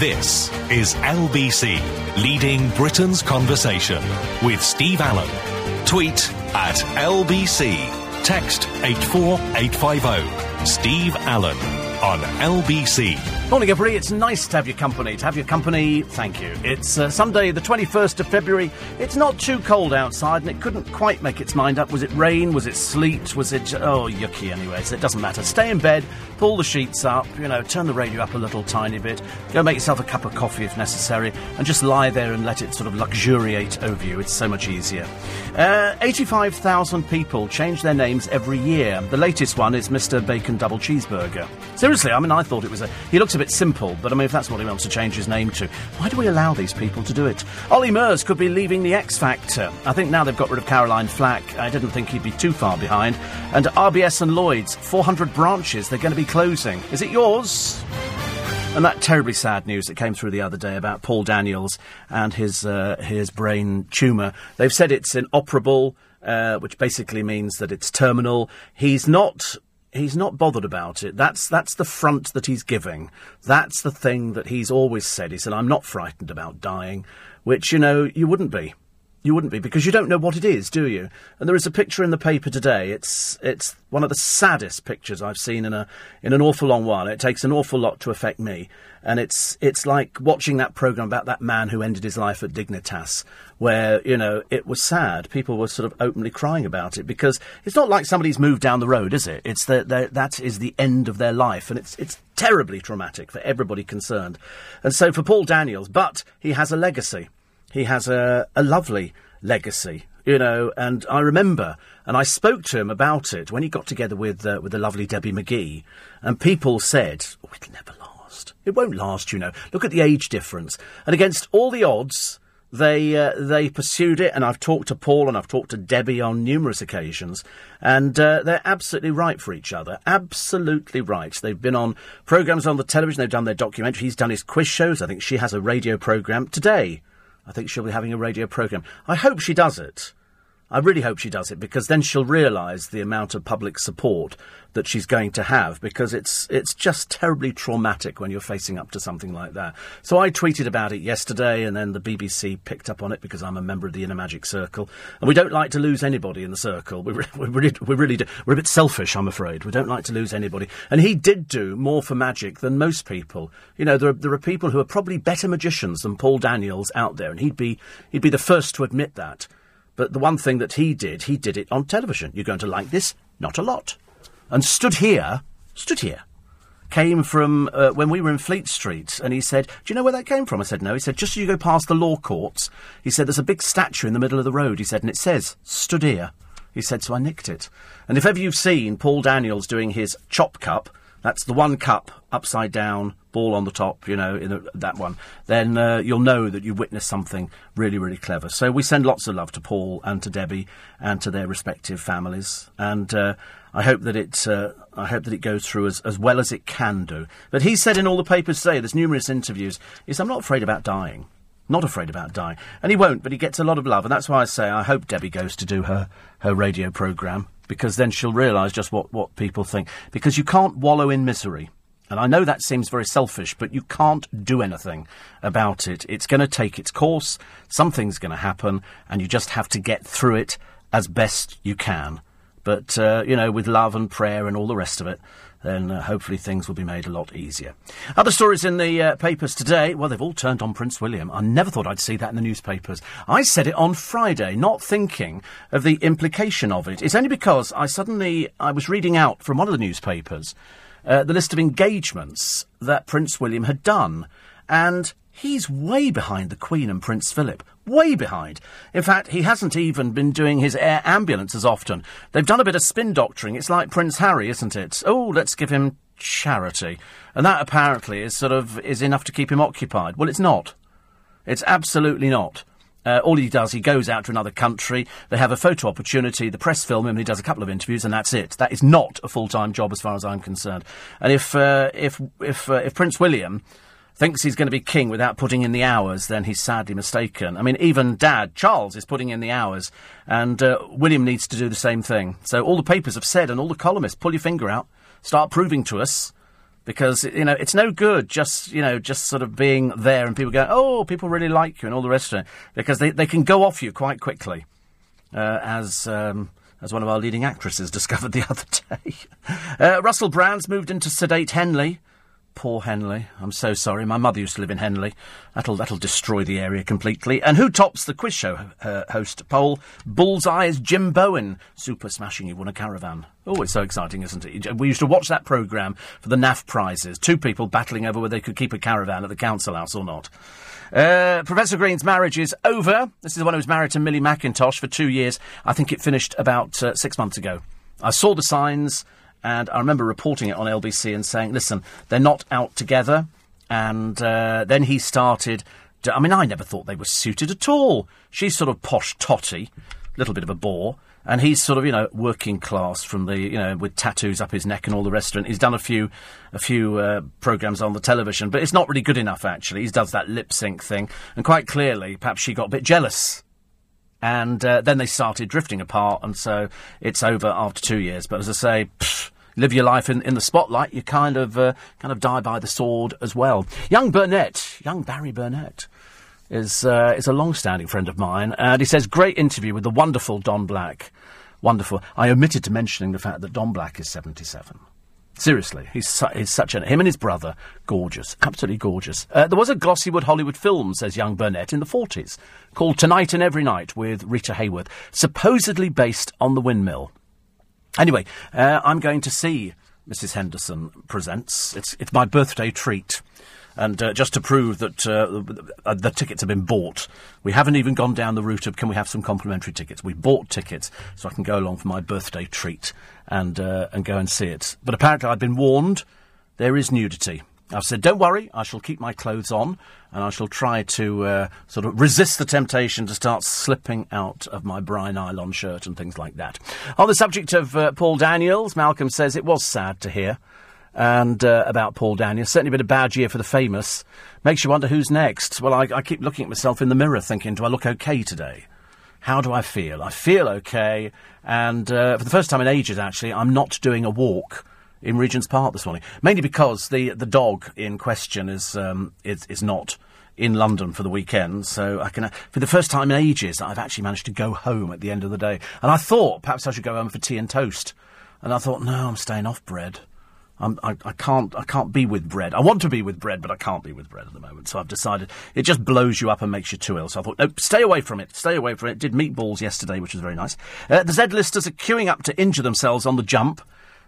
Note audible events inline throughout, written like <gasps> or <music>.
This is LBC, leading Britain's conversation with Steve Allen. Tweet at LBC. Text 84850. Steve Allen on LBC. Morning, everybody. It's nice to have your company. To have your company, thank you. It's uh, Sunday, the 21st of February. It's not too cold outside, and it couldn't quite make its mind up. Was it rain? Was it sleet? Was it. Oh, yucky, anyway, so it doesn't matter. Stay in bed, pull the sheets up, you know, turn the radio up a little tiny bit, go make yourself a cup of coffee if necessary, and just lie there and let it sort of luxuriate over you. It's so much easier. Uh, 85,000 people change their names every year. The latest one is Mr. Bacon Double Cheeseburger. Seriously, I mean, I thought it was a. He looks a bit simple, but I mean, if that's what he wants to change his name to, why do we allow these people to do it? Ollie Murs could be leaving the X Factor. I think now they've got rid of Caroline Flack, I didn't think he'd be too far behind. And RBS and Lloyd's, 400 branches, they're going to be closing. Is it yours? And that terribly sad news that came through the other day about Paul Daniels and his uh, his brain tumour. They've said it's inoperable, uh, which basically means that it's terminal. He's not he's not bothered about it. That's that's the front that he's giving. That's the thing that he's always said. He said, "I'm not frightened about dying," which you know you wouldn't be. You wouldn't be because you don't know what it is, do you? And there is a picture in the paper today. It's it's one of the saddest pictures I've seen in a in an awful long while. It takes an awful lot to affect me, and it's it's like watching that program about that man who ended his life at Dignitas, where you know it was sad. People were sort of openly crying about it because it's not like somebody's moved down the road, is it? It's that that is the end of their life, and it's it's terribly traumatic for everybody concerned, and so for Paul Daniels. But he has a legacy. He has a, a lovely legacy, you know, and I remember, and I spoke to him about it when he got together with uh, with the lovely Debbie McGee, and people said, oh, it'll never last. It won't last, you know. Look at the age difference. And against all the odds, they uh, they pursued it, and I've talked to Paul and I've talked to Debbie on numerous occasions, and uh, they're absolutely right for each other. Absolutely right. They've been on programs on the television. They've done their documentary. He's done his quiz shows. I think she has a radio program today. I think she'll be having a radio programme. I hope she does it. I really hope she does it because then she'll realise the amount of public support that she's going to have because it's it's just terribly traumatic when you're facing up to something like that. So I tweeted about it yesterday and then the BBC picked up on it because I'm a member of the Inner Magic Circle and we don't like to lose anybody in the circle. We, <laughs> we, really, we really do. We're a bit selfish, I'm afraid. We don't like to lose anybody. And he did do more for magic than most people. You know, there are, there are people who are probably better magicians than Paul Daniels out there and he'd be he'd be the first to admit that. But the one thing that he did, he did it on television. You're going to like this? Not a lot. And stood here, stood here, came from uh, when we were in Fleet Street, and he said, "Do you know where that came from?" I said, "No." He said, "Just as you go past the law courts," he said, "There's a big statue in the middle of the road." He said, "And it says stood here." He said, "So I nicked it." And if ever you've seen Paul Daniels doing his chop cup, that's the one cup upside down, ball on the top, you know, in the, that one, then uh, you'll know that you've witnessed something really, really clever. So we send lots of love to Paul and to Debbie and to their respective families, and uh, I hope that it, uh, I hope that it goes through as, as well as it can do. But he said in all the papers today, there's numerous interviews, is I'm not afraid about dying. Not afraid about dying. And he won't, but he gets a lot of love. And that's why I say I hope Debbie goes to do her, her radio programme, because then she'll realise just what, what people think. Because you can't wallow in misery. And I know that seems very selfish, but you can't do anything about it. It's going to take its course, something's going to happen, and you just have to get through it as best you can. But, uh, you know, with love and prayer and all the rest of it, then uh, hopefully things will be made a lot easier. Other stories in the uh, papers today, well, they've all turned on Prince William. I never thought I'd see that in the newspapers. I said it on Friday, not thinking of the implication of it. It's only because I suddenly, I was reading out from one of the newspapers uh, the list of engagements that Prince William had done. And he's way behind the Queen and Prince Philip. Way behind. In fact, he hasn't even been doing his air ambulance as often. They've done a bit of spin doctoring. It's like Prince Harry, isn't it? Oh, let's give him charity. And that apparently is sort of is enough to keep him occupied. Well, it's not. It's absolutely not. Uh, all he does, he goes out to another country. They have a photo opportunity. The press film him. He does a couple of interviews, and that's it. That is not a full-time job, as far as I'm concerned. And if uh, if if uh, if Prince William thinks he's going to be king without putting in the hours, then he's sadly mistaken. I mean, even Dad Charles is putting in the hours, and uh, William needs to do the same thing. So all the papers have said, and all the columnists, pull your finger out, start proving to us because you know it's no good just you know just sort of being there and people go oh people really like you and all the rest of it because they, they can go off you quite quickly uh, as um, as one of our leading actresses <laughs> discovered the other day. Uh, Russell Brand's moved into sedate Henley. Poor Henley. I'm so sorry. My mother used to live in Henley. That'll that'll destroy the area completely. And who tops the quiz show uh, host poll? Bullseye is Jim Bowen. Super smashing. He won a caravan. Oh, it's so exciting, isn't it? We used to watch that programme for the NAF prizes. Two people battling over whether they could keep a caravan at the council house or not. Uh, Professor Green's marriage is over. This is the one who was married to Millie McIntosh for two years. I think it finished about uh, six months ago. I saw the signs. And I remember reporting it on LBC and saying, listen, they're not out together. And uh, then he started. To, I mean, I never thought they were suited at all. She's sort of posh totty, little bit of a bore. And he's sort of, you know, working class from the, you know, with tattoos up his neck and all the rest of it. He's done a few, a few uh, programs on the television, but it's not really good enough. Actually, he does that lip sync thing, and quite clearly, perhaps she got a bit jealous and uh, then they started drifting apart, and so it's over after two years. But as I say, pff, live your life in, in the spotlight, you kind of uh, kind of die by the sword as well. Young Burnett, young Barry Burnett, is uh, is a long-standing friend of mine, and he says great interview with the wonderful Don Black. Wonderful. I omitted to mentioning the fact that Don Black is seventy-seven. Seriously, he's, su- he's such an. Him and his brother, gorgeous. Absolutely gorgeous. Uh, there was a Glossywood Hollywood film, says young Burnett, in the 40s, called Tonight and Every Night with Rita Hayworth, supposedly based on the windmill. Anyway, uh, I'm going to see Mrs. Henderson presents. It's it's my birthday treat. And uh, just to prove that uh, the tickets have been bought, we haven't even gone down the route of can we have some complimentary tickets. We bought tickets so I can go along for my birthday treat and uh, and go and see it. But apparently I've been warned there is nudity. I've said, don't worry, I shall keep my clothes on and I shall try to uh, sort of resist the temptation to start slipping out of my Bri-Nylon shirt and things like that. On the subject of uh, Paul Daniels, Malcolm says it was sad to hear. And uh, about Paul Daniels, certainly been a bad year for the famous. Makes you wonder who's next. Well, I, I keep looking at myself in the mirror thinking, do I look okay today? How do I feel? I feel okay, and uh, for the first time in ages, actually, I'm not doing a walk in Regent's Park this morning, mainly because the the dog in question is um, is, is not in London for the weekend, so I can, for the first time in ages, I've actually managed to go home at the end of the day. And I thought perhaps I should go home for tea and toast, and I thought, no, I'm staying off bread. I'm, I, I can't I can't be with bread. I want to be with bread, but I can't be with bread at the moment. So I've decided it just blows you up and makes you too ill. So I thought, no, stay away from it. Stay away from it. Did meatballs yesterday, which was very nice. Uh, the Z-listers are queuing up to injure themselves on the jump.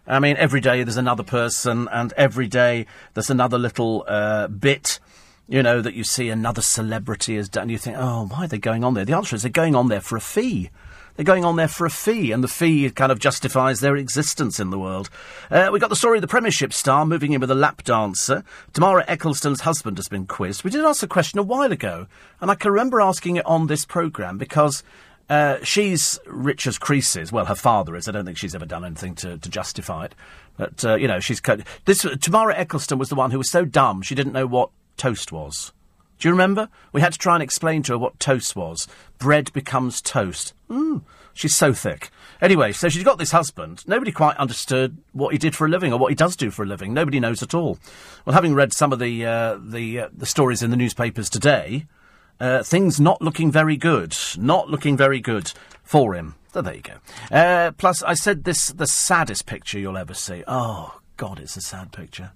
I mean, every day there's another person, and every day there's another little uh, bit, you know, that you see another celebrity has done. You think, oh, why are they going on there? The answer is they're going on there for a fee. They're going on there for a fee, and the fee kind of justifies their existence in the world. Uh, we got the story of the Premiership star moving in with a lap dancer. Tamara Ecclestone's husband has been quizzed. We did ask the question a while ago, and I can remember asking it on this programme because uh, she's rich as Croesus. Well, her father is. I don't think she's ever done anything to, to justify it. But, uh, you know, she's. This, Tamara Ecclestone was the one who was so dumb she didn't know what toast was. Do you remember? We had to try and explain to her what toast was. Bread becomes toast. Mm, she's so thick. Anyway, so she's got this husband. Nobody quite understood what he did for a living or what he does do for a living. Nobody knows at all. Well, having read some of the uh, the uh, the stories in the newspapers today, uh, things not looking very good. Not looking very good for him. So there you go. Uh, plus, I said this the saddest picture you'll ever see. Oh God, it's a sad picture.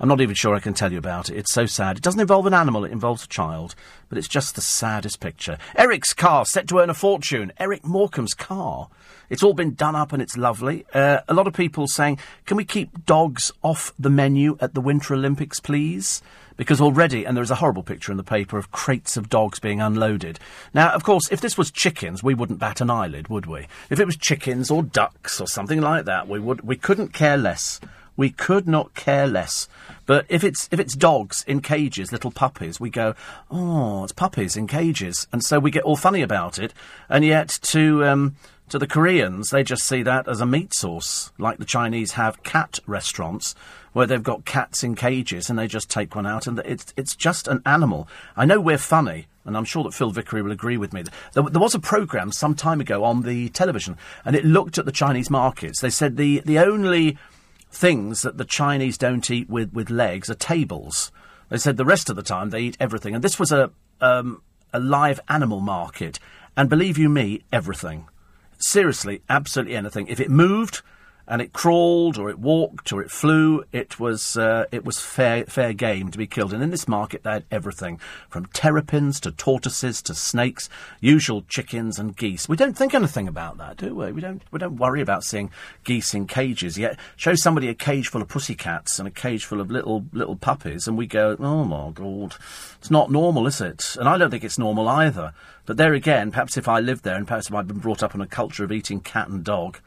I'm not even sure I can tell you about it. It's so sad. It doesn't involve an animal, it involves a child. But it's just the saddest picture. Eric's car set to earn a fortune. Eric Morecambe's car. It's all been done up and it's lovely. Uh, a lot of people saying, can we keep dogs off the menu at the Winter Olympics, please? Because already, and there is a horrible picture in the paper of crates of dogs being unloaded. Now, of course, if this was chickens, we wouldn't bat an eyelid, would we? If it was chickens or ducks or something like that, we would. We couldn't care less. We could not care less. But if it's if it's dogs in cages, little puppies, we go, oh, it's puppies in cages, and so we get all funny about it. And yet, to um, to the Koreans, they just see that as a meat source, like the Chinese have cat restaurants where they've got cats in cages and they just take one out, and it's it's just an animal. I know we're funny, and I'm sure that Phil Vickery will agree with me. There, there, was a programme some time ago on the television, and it looked at the Chinese markets. They said the, the only things that the Chinese don't eat with, with legs are tables. They said the rest of the time they eat everything. And this was a, um, a live animal market. And believe you me, everything. Seriously, absolutely anything. If it moved, and it crawled or it walked or it flew. It was uh, it was fair fair game to be killed. And in this market, they had everything from terrapins to tortoises to snakes, usual chickens and geese. We don't think anything about that, do we? We don't we don't worry about seeing geese in cages. Yet show somebody a cage full of pussycats and a cage full of little little puppies, and we go, oh my god, it's not normal, is it? And I don't think it's normal either. But there again, perhaps if I lived there and perhaps if I'd been brought up in a culture of eating cat and dog.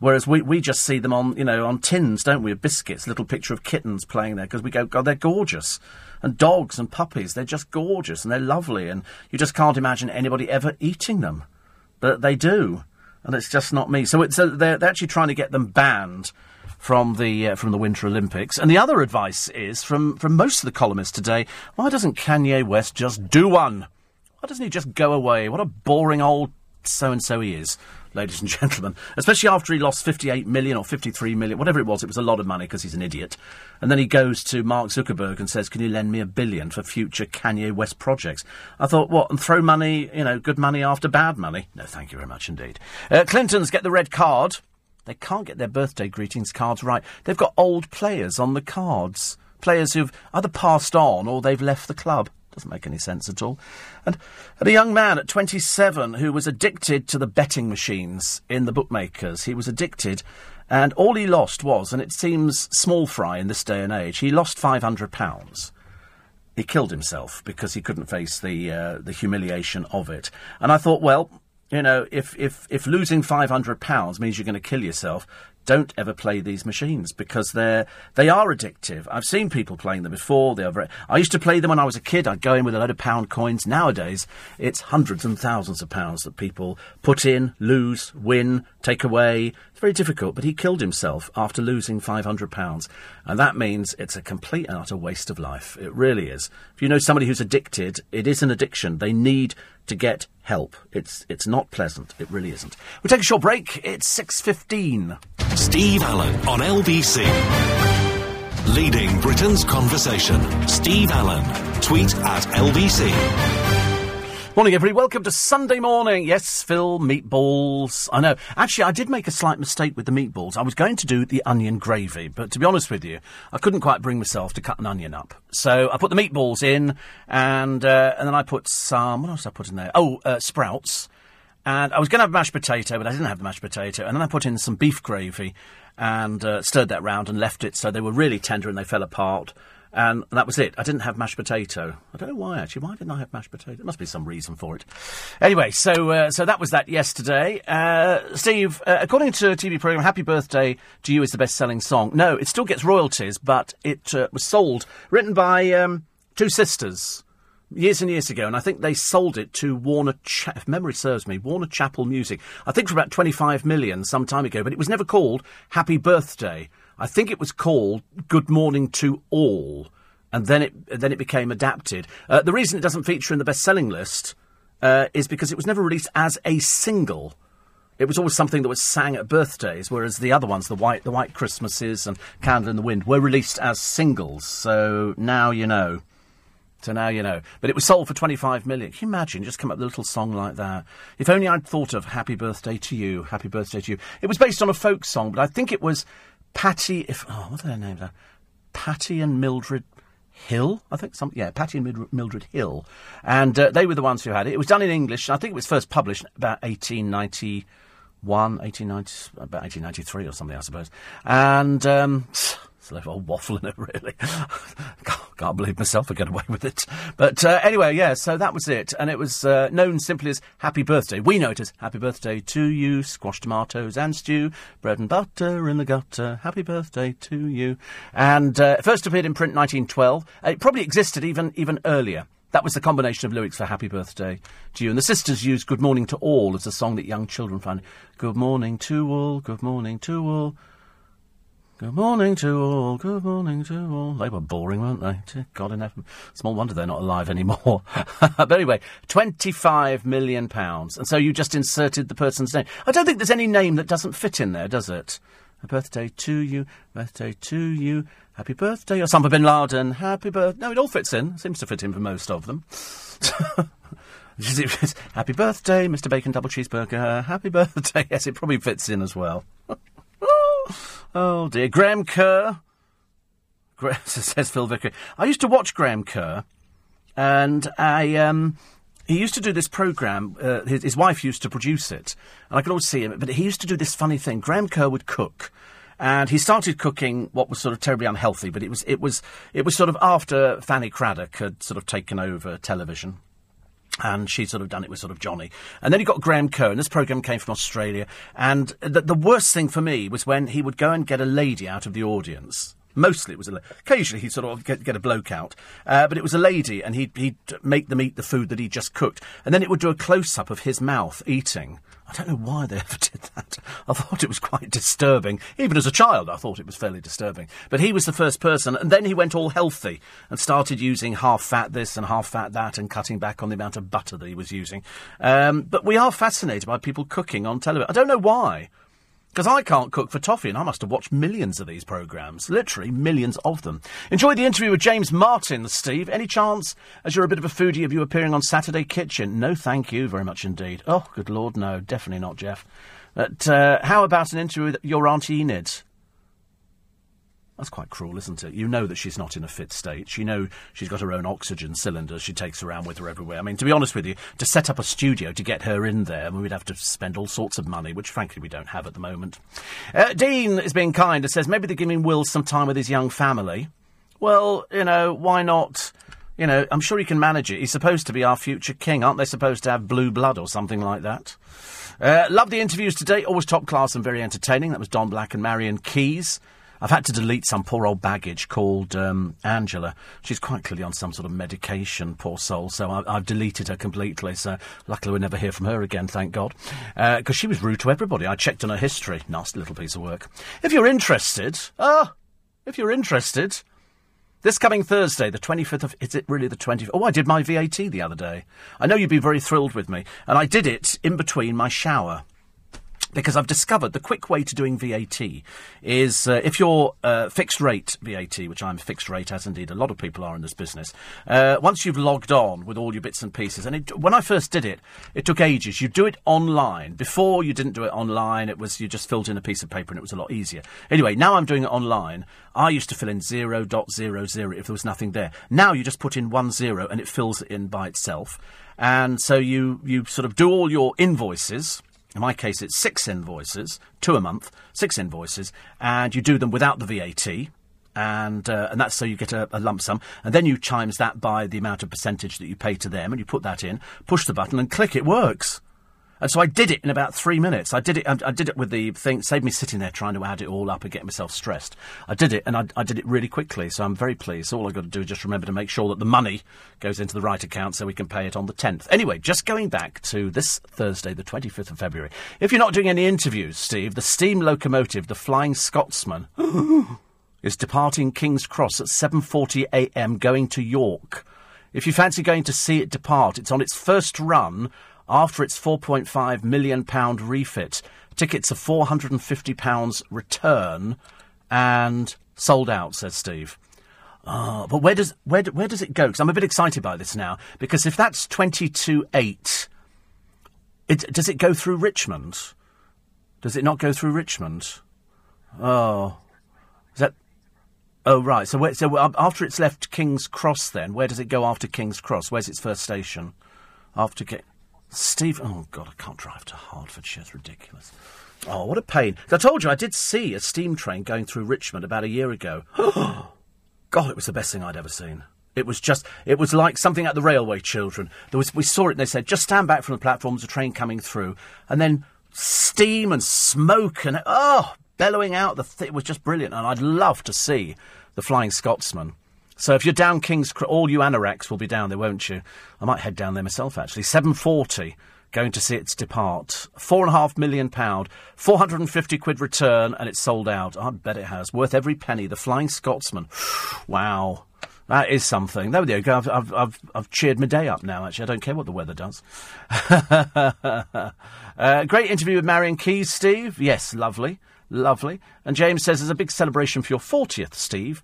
Whereas we, we just see them on, you know, on tins, don't we, biscuits, little picture of kittens playing there, because we go, God, they're gorgeous. And dogs and puppies, they're just gorgeous and they're lovely, and you just can't imagine anybody ever eating them. But they do, and it's just not me. So, so they're, they're actually trying to get them banned from the uh, from the Winter Olympics. And the other advice is from from most of the columnists today: Why doesn't Kanye West just do one? Why doesn't he just go away? What a boring old so and so he is ladies and <laughs> gentlemen, especially after he lost 58 million or 53 million, whatever it was. It was a lot of money because he's an idiot. And then he goes to Mark Zuckerberg and says, Can you lend me a billion for future Kanye West projects? I thought, what? And throw money, you know, good money after bad money? No, thank you very much indeed. Uh, Clintons get the red card. They can't get their birthday greetings cards right. They've got old players on the cards. Players who've either passed on or they've left the club. Doesn't make any sense at all. And, a young man at 27 who was addicted to the betting machines in the bookmakers. He was addicted, and all he lost was, and it seems small fry in this day and age, he lost £500. He killed himself because he couldn't face the uh, the humiliation of it. And I thought, well, you know, if if if losing five hundred pounds means you're going to kill yourself, don't ever play these machines because they're they are addictive. I've seen people playing them before. They are very, I used to play them when I was a kid. I'd go in with a load of pound coins. Nowadays, it's hundreds and thousands of pounds that people put in, lose, win, take away. It's very difficult. But he killed himself after losing five hundred pounds, and that means it's a complete and utter waste of life. It really is. If you know somebody who's addicted, it is an addiction. They need to get help. It's it's not pleasant. It really isn't. We'll take a short break. It's six fifteen. Steve Allen on LBC. Leading Britain's conversation. Steve Allen. Tweet at LBC. Morning, everybody. Welcome to Sunday morning. Yes, Phil, meatballs. I know. Actually, I did make a slight mistake with the meatballs. I was going to do the onion gravy, but to be honest with you, I couldn't quite bring myself to cut an onion up. So I put the meatballs in, and uh, and then I put some. What else did I put in there? Oh, uh, sprouts. And I was going to have mashed potato, but I didn't have the mashed potato. And then I put in some beef gravy and uh, stirred that round and left it so they were really tender and they fell apart and that was it. I didn't have mashed potato. I don't know why actually. Why didn't I have mashed potato? There must be some reason for it. Anyway, so uh, so that was that yesterday. Uh, Steve, uh, according to a TV program, "Happy Birthday to You" is the best-selling song. No, it still gets royalties, but it uh, was sold, written by um, two sisters. Years and years ago, and I think they sold it to Warner, Cha- if memory serves me, Warner Chappell Music. I think for about 25 million some time ago, but it was never called Happy Birthday. I think it was called Good Morning to All, and then it then it became adapted. Uh, the reason it doesn't feature in the best-selling list uh, is because it was never released as a single. It was always something that was sang at birthdays, whereas the other ones, the White the White Christmases and Candle in the Wind, were released as singles. So now you know. So now you know. But it was sold for 25 million. Can you imagine? Just come up with a little song like that. If only I'd thought of Happy Birthday to You, Happy Birthday to You. It was based on a folk song, but I think it was Patty, if oh, what are their names? Patty and Mildred Hill, I think. Some yeah, Patty and Mildred Hill, and uh, they were the ones who had it. It was done in English. I think it was first published about 1891, 1890, about 1893 or something, I suppose. And um, it's waffle in it, really. <laughs> Can't believe myself I get away with it. But uh, anyway, yeah, so that was it. And it was uh, known simply as Happy Birthday. We know it as Happy Birthday to you, squash tomatoes and stew, bread and butter in the gutter, Happy Birthday to you. And uh, first appeared in print 1912. It probably existed even, even earlier. That was the combination of lyrics for Happy Birthday to You. And the sisters used Good Morning to All as a song that young children find. Good morning to all, good morning to all. Good morning to all, good morning to all. They were boring, weren't they? God in heaven. Small wonder they're not alive anymore. <laughs> but anyway, £25 million. And so you just inserted the person's name. I don't think there's any name that doesn't fit in there, does it? birthday to you, birthday to you, happy birthday, Osama bin Laden, happy birthday. No, it all fits in. Seems to fit in for most of them. <laughs> happy birthday, Mr. Bacon Double Cheeseburger, happy birthday. <laughs> Yes, it probably fits in as well. Oh dear. Graham Kerr, <laughs> says Phil Vickery. I used to watch Graham Kerr, and I, um, he used to do this program. Uh, his, his, wife used to produce it, and I could always see him. But he used to do this funny thing. Graham Kerr would cook, and he started cooking what was sort of terribly unhealthy. But it was it was it was sort of after Fanny Cradock had sort of taken over television. And she'd sort of done it with sort of Johnny. And then he got Graham and this programme came from Australia. And the, the worst thing for me was when he would go and get a lady out of the audience Mostly it was a lady. Occasionally he'd sort of get, get a bloke out. Uh, but it was a lady, and he'd, he'd make them eat the food that he'd just cooked. And then it would do a close up of his mouth eating. I don't know why they <laughs> ever did that. I thought it was quite disturbing. Even as a child, I thought it was fairly disturbing. But he was the first person, and then he went all healthy and started using half fat this and half fat that and cutting back on the amount of butter that he was using. Um, but we are fascinated by people cooking on television. I don't know why. Because I can't cook for toffee, and I must have watched millions of these programmes. Literally, millions of them. Enjoyed the interview with James Martin, Steve. Any chance, as you're a bit of a foodie, of you appearing on Saturday Kitchen? No, thank you very much indeed. Oh, good Lord, no, definitely not, Jeff. But uh, how about an interview with your Auntie Enid? That's quite cruel, isn't it? You know that she's not in a fit state. You know she's got her own oxygen cylinder she takes around with her everywhere. I mean, to be honest with you, to set up a studio to get her in there, I mean, we'd have to spend all sorts of money, which frankly we don't have at the moment. Uh, Dean is being kind and says maybe they're giving Will some time with his young family. Well, you know, why not? You know, I'm sure he can manage it. He's supposed to be our future king. Aren't they supposed to have blue blood or something like that? Uh, love the interviews today. Always top class and very entertaining. That was Don Black and Marian Keyes. I've had to delete some poor old baggage called um, Angela. She's quite clearly on some sort of medication, poor soul. So I, have deleted her completely. So luckily we'll never hear from her again, thank God. Because uh, she was rude to everybody. I checked on her history. Nasty little piece of work. If you're interested, ah, uh, if you're interested, this coming Thursday, the 25th of. Is it really the 20th? Oh, I did my VAT the other day. I know you'd be very thrilled with me. And I did it in between my shower because I've discovered the quick way to doing VAT is uh, if you're uh, fixed rate VAT, which I'm fixed rate, as indeed a lot of people are in this business, uh, once you've logged on with all your bits and pieces, and it, when I first did it, it took ages. You do it online. Before you didn't do it online, it was you just filled in a piece of paper and it was a lot easier. Anyway, now I'm doing it online. I used to fill in 0.00 if there was nothing there. Now you just put in one zero and it fills it in by itself. And so you, you sort of do all your invoices in my case, it's six invoices, two a month, six invoices, and you do them without the VAT. And uh, and that's so you get a, a, lump sum, and then you chimes that by the amount of percentage that you pay to them, and you put that in, push the button, and click. It works. And so I did it in about three minutes. I did it. I, I did it with the thing. Saved me sitting there trying to add it all up and get myself stressed. I did it, and I, I did it really quickly. So I'm very pleased. All I've got to do is just remember to make sure that the money goes into the right account, so we can pay it on the 10th. Anyway, just going back to this Thursday, the 25th of February. If you're not doing any interviews, Steve, the steam locomotive, the Flying Scotsman, <gasps> is departing King's Cross at 7:40 a.m. going to York. If you fancy going to see it depart, it's on its first run after its £4.5 million refit. Tickets are £450 return and sold out, says Steve. Oh, but where does where where does it go? Because I'm a bit excited by this now. Because if that's twenty two eight, it does it go through Richmond? Does it not go through Richmond? Oh, is that? Oh right. So where, so after it's left King's Cross, then where does it go after King's Cross? Where's its first station? After King. Steve, oh God, I can't drive to Hertfordshire. It's ridiculous. Oh, what a pain. I told you I did see a steam train going through Richmond about a year ago. <gasps> God, it was the best thing I'd ever seen. It was just, it was like something at the railway children. There was, we saw it and they said, just stand back from the platform, a train coming through. And then steam and smoke and, oh, bellowing out. The th- it was just brilliant. And I'd love to see the Flying Scotsman. So if you're down King's, all you anoraks will be down there, won't you? I might head down there myself, actually. 740 going to see its depart. Four and a half million pound, 450 quid return, and it's sold out. I bet it has. Worth every penny. The Flying Scotsman. <sighs> wow. That is something. There we go. I've, I've, I've, I've, cheered my day up now, actually. I don't care what the weather does. <laughs> uh, great interview with Marian Keyes, Steve. Yes, lovely. Lovely. And James says there's a big celebration for your 40th, Steve.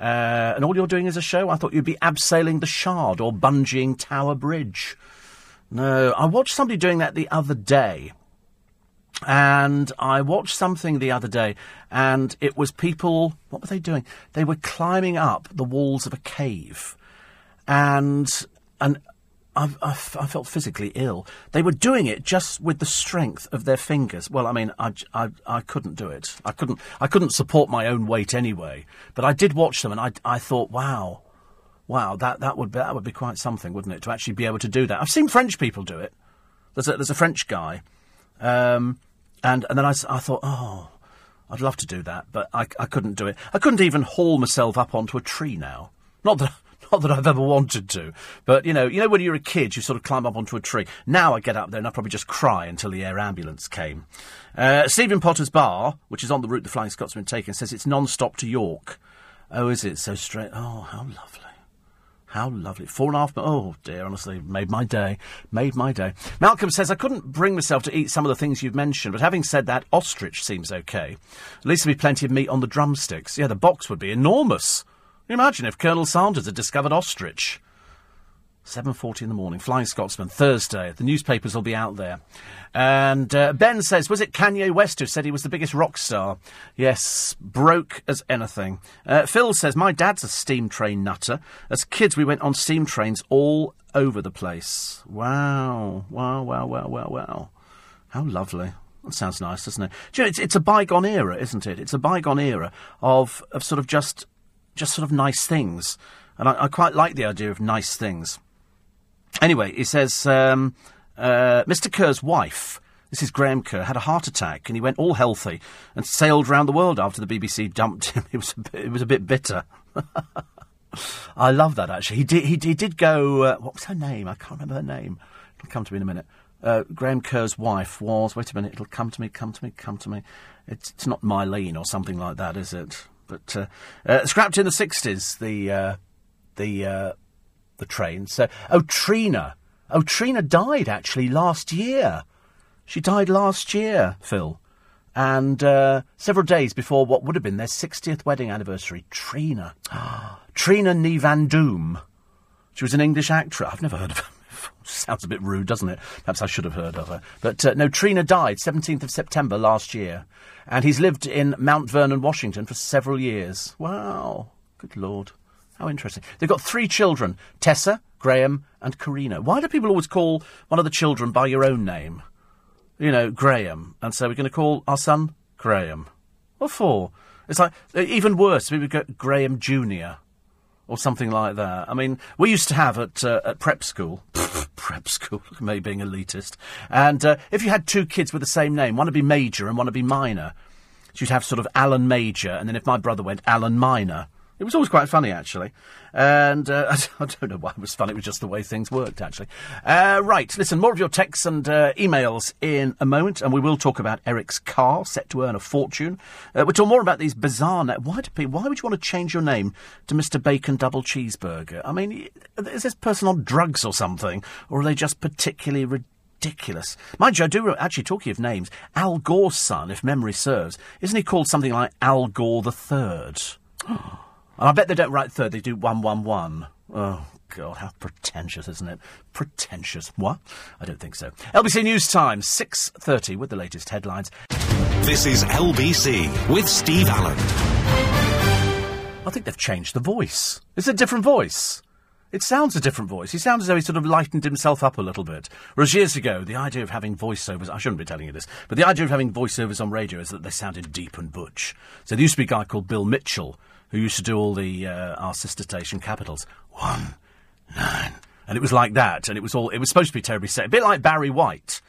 Uh, and all you're doing is a show? I thought you'd be abseiling the Shard or bungeeing Tower Bridge. No, I watched somebody doing that the other day. And I watched something the other day, and it was people. What were they doing? They were climbing up the walls of a cave, and and I, I, I felt physically ill. They were doing it just with the strength of their fingers. Well, I mean, I, I, I couldn't do it. I couldn't I couldn't support my own weight anyway. But I did watch them, and I, I thought, wow, wow, that, that would be, that would be quite something, wouldn't it, to actually be able to do that? I've seen French people do it. There's a, there's a French guy, um, and and then I, I thought, oh, I'd love to do that, but I, I couldn't do it. I couldn't even haul myself up onto a tree now. Not that not that I've ever wanted to, but you know, you know when you're a kid, you sort of climb up onto a tree. Now I get up there and I probably just cry until the air ambulance came. Uh, Stephen Potters Bar, which is on the route the Flying Scotsman taken, says it's non-stop to York. Oh, is it so straight? Oh, how lovely. How lovely. Four and a half. Oh, dear, honestly, made my day. Made my day. Malcolm says, I couldn't bring myself to eat some of the things you've mentioned, but having said that, ostrich seems okay. At least there'll be plenty of meat on the drumsticks. Yeah, the box would be enormous. Imagine if Colonel Sanders had discovered ostrich? 7.40 in the morning, Flying Scotsman, Thursday. The newspapers will be out there. And uh, Ben says, was it Kanye West who said he was the biggest rock star? Yes, broke as anything. Uh, Phil says, my dad's a steam train nutter. As kids, we went on steam trains all over the place. Wow, wow, wow, wow, wow, wow. How lovely. That sounds nice, doesn't it? Do you know, it's, it's a bygone era, isn't it? It's a bygone era of, of sort of just just sort of nice things. And I, I quite like the idea of nice things. Anyway, he says um, uh, Mr. Kerr's wife, this is Graham Kerr, had a heart attack and he went all healthy and sailed round the world after the BBC dumped him. <laughs> It was a bit, it was a bit bitter. <laughs> I love that actually. He did. He, he did go. Uh, what was her name? I can't remember her name. It'll come to me in a minute. Uh, Graham Kerr's wife was. Wait a minute. It'll come to me. Come to me. Come to me. It's, it's not Mylene or something like that, is it? But uh, uh, scrapped in the sixties, the uh, the the train. So, oh Treena, oh Treena died actually last year. She died last year, Phil, and several days before what would have been their sixtieth wedding anniversary. Treena, <gasps> Treena Nee Van Doom. She was an English actress. I've never heard of her. Sounds a bit rude, doesn't it? Perhaps I should have heard of her. But uh, no, Treena died 17th of September last year. And he's lived in Mount Vernon, Washington for several years. Wow. Good Lord. How interesting. They've got three children Tessa, Graham, and Karina. Why do people always call one of the children by your own name? You know, Graham. And so we're going to call our son Graham. What for? It's like, even worse, we would go Graham Jr or something like that. I mean, we used to have at uh, at prep school. <laughs> prep school, <laughs> me being elitist. And uh, if you had two kids with the same name, one would be Major and one would be Minor. You'd have sort of Alan Major, and then if my brother went Alan Minor, it was always quite funny, actually. And uh, <laughs> I don't know why it was funny. It was just the way things worked, actually. Uh, right, listen, more of your texts and uh, emails in a moment, and we will talk about Eric's car, set to earn a fortune. Uh, we'll talk more about these bizarre... Na- why, do people, why would you want to change your name to Mr Bacon Double Cheeseburger? I mean, is this person on drugs or something? Or are they just particularly ridiculous. Mind you, I do actually talking of names. Al Gore's son, if memory serves, isn't he called something like Al Gore the Third? <gasps> And I bet they don't write third, they do 111. Oh, God, how pretentious, isn't it? Pretentious. What? I don't think so. LBC News Time, 6.30 with the latest headlines. This is LBC with Steve Allen. I think they've changed the voice. It's a different voice. It sounds a different voice. He sounds as though he sort of lightened himself up a little bit. Whereas years ago, the idea of having voiceovers, I shouldn't be telling you this, but the idea of having voiceovers on radio is that they sounded deep and butch. So there used to be a guy called Bill Mitchell who used to do all the uh, our sister station capitals. One, nine. And it was like that, and it was all it was supposed to be terribly set. A bit like Barry White,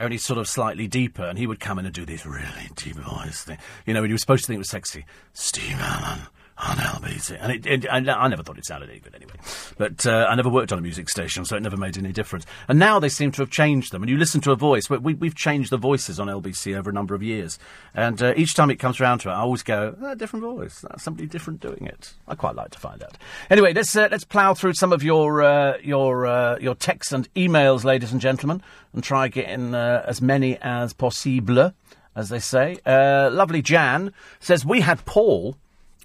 only sort of slightly deeper, and he would come in and do these really deep voice thing. You know, and he was supposed to think it was sexy. Steve Allen on LBC. And, it, it, and I never thought it sounded any good anyway. But uh, I never worked on a music station, so it never made any difference. And now they seem to have changed them. And you listen to a voice, we, have changed the voices on LBC over a number of years. And uh, each time it comes around to it, I always go, oh, different voice. That's somebody different doing it. I quite like to find out. Anyway, let's, uh, let's plough through some of your, uh, your, uh, your texts and emails, ladies and gentlemen, and try getting uh, as many as possible. as they say. Lovely Jan says, We had Paul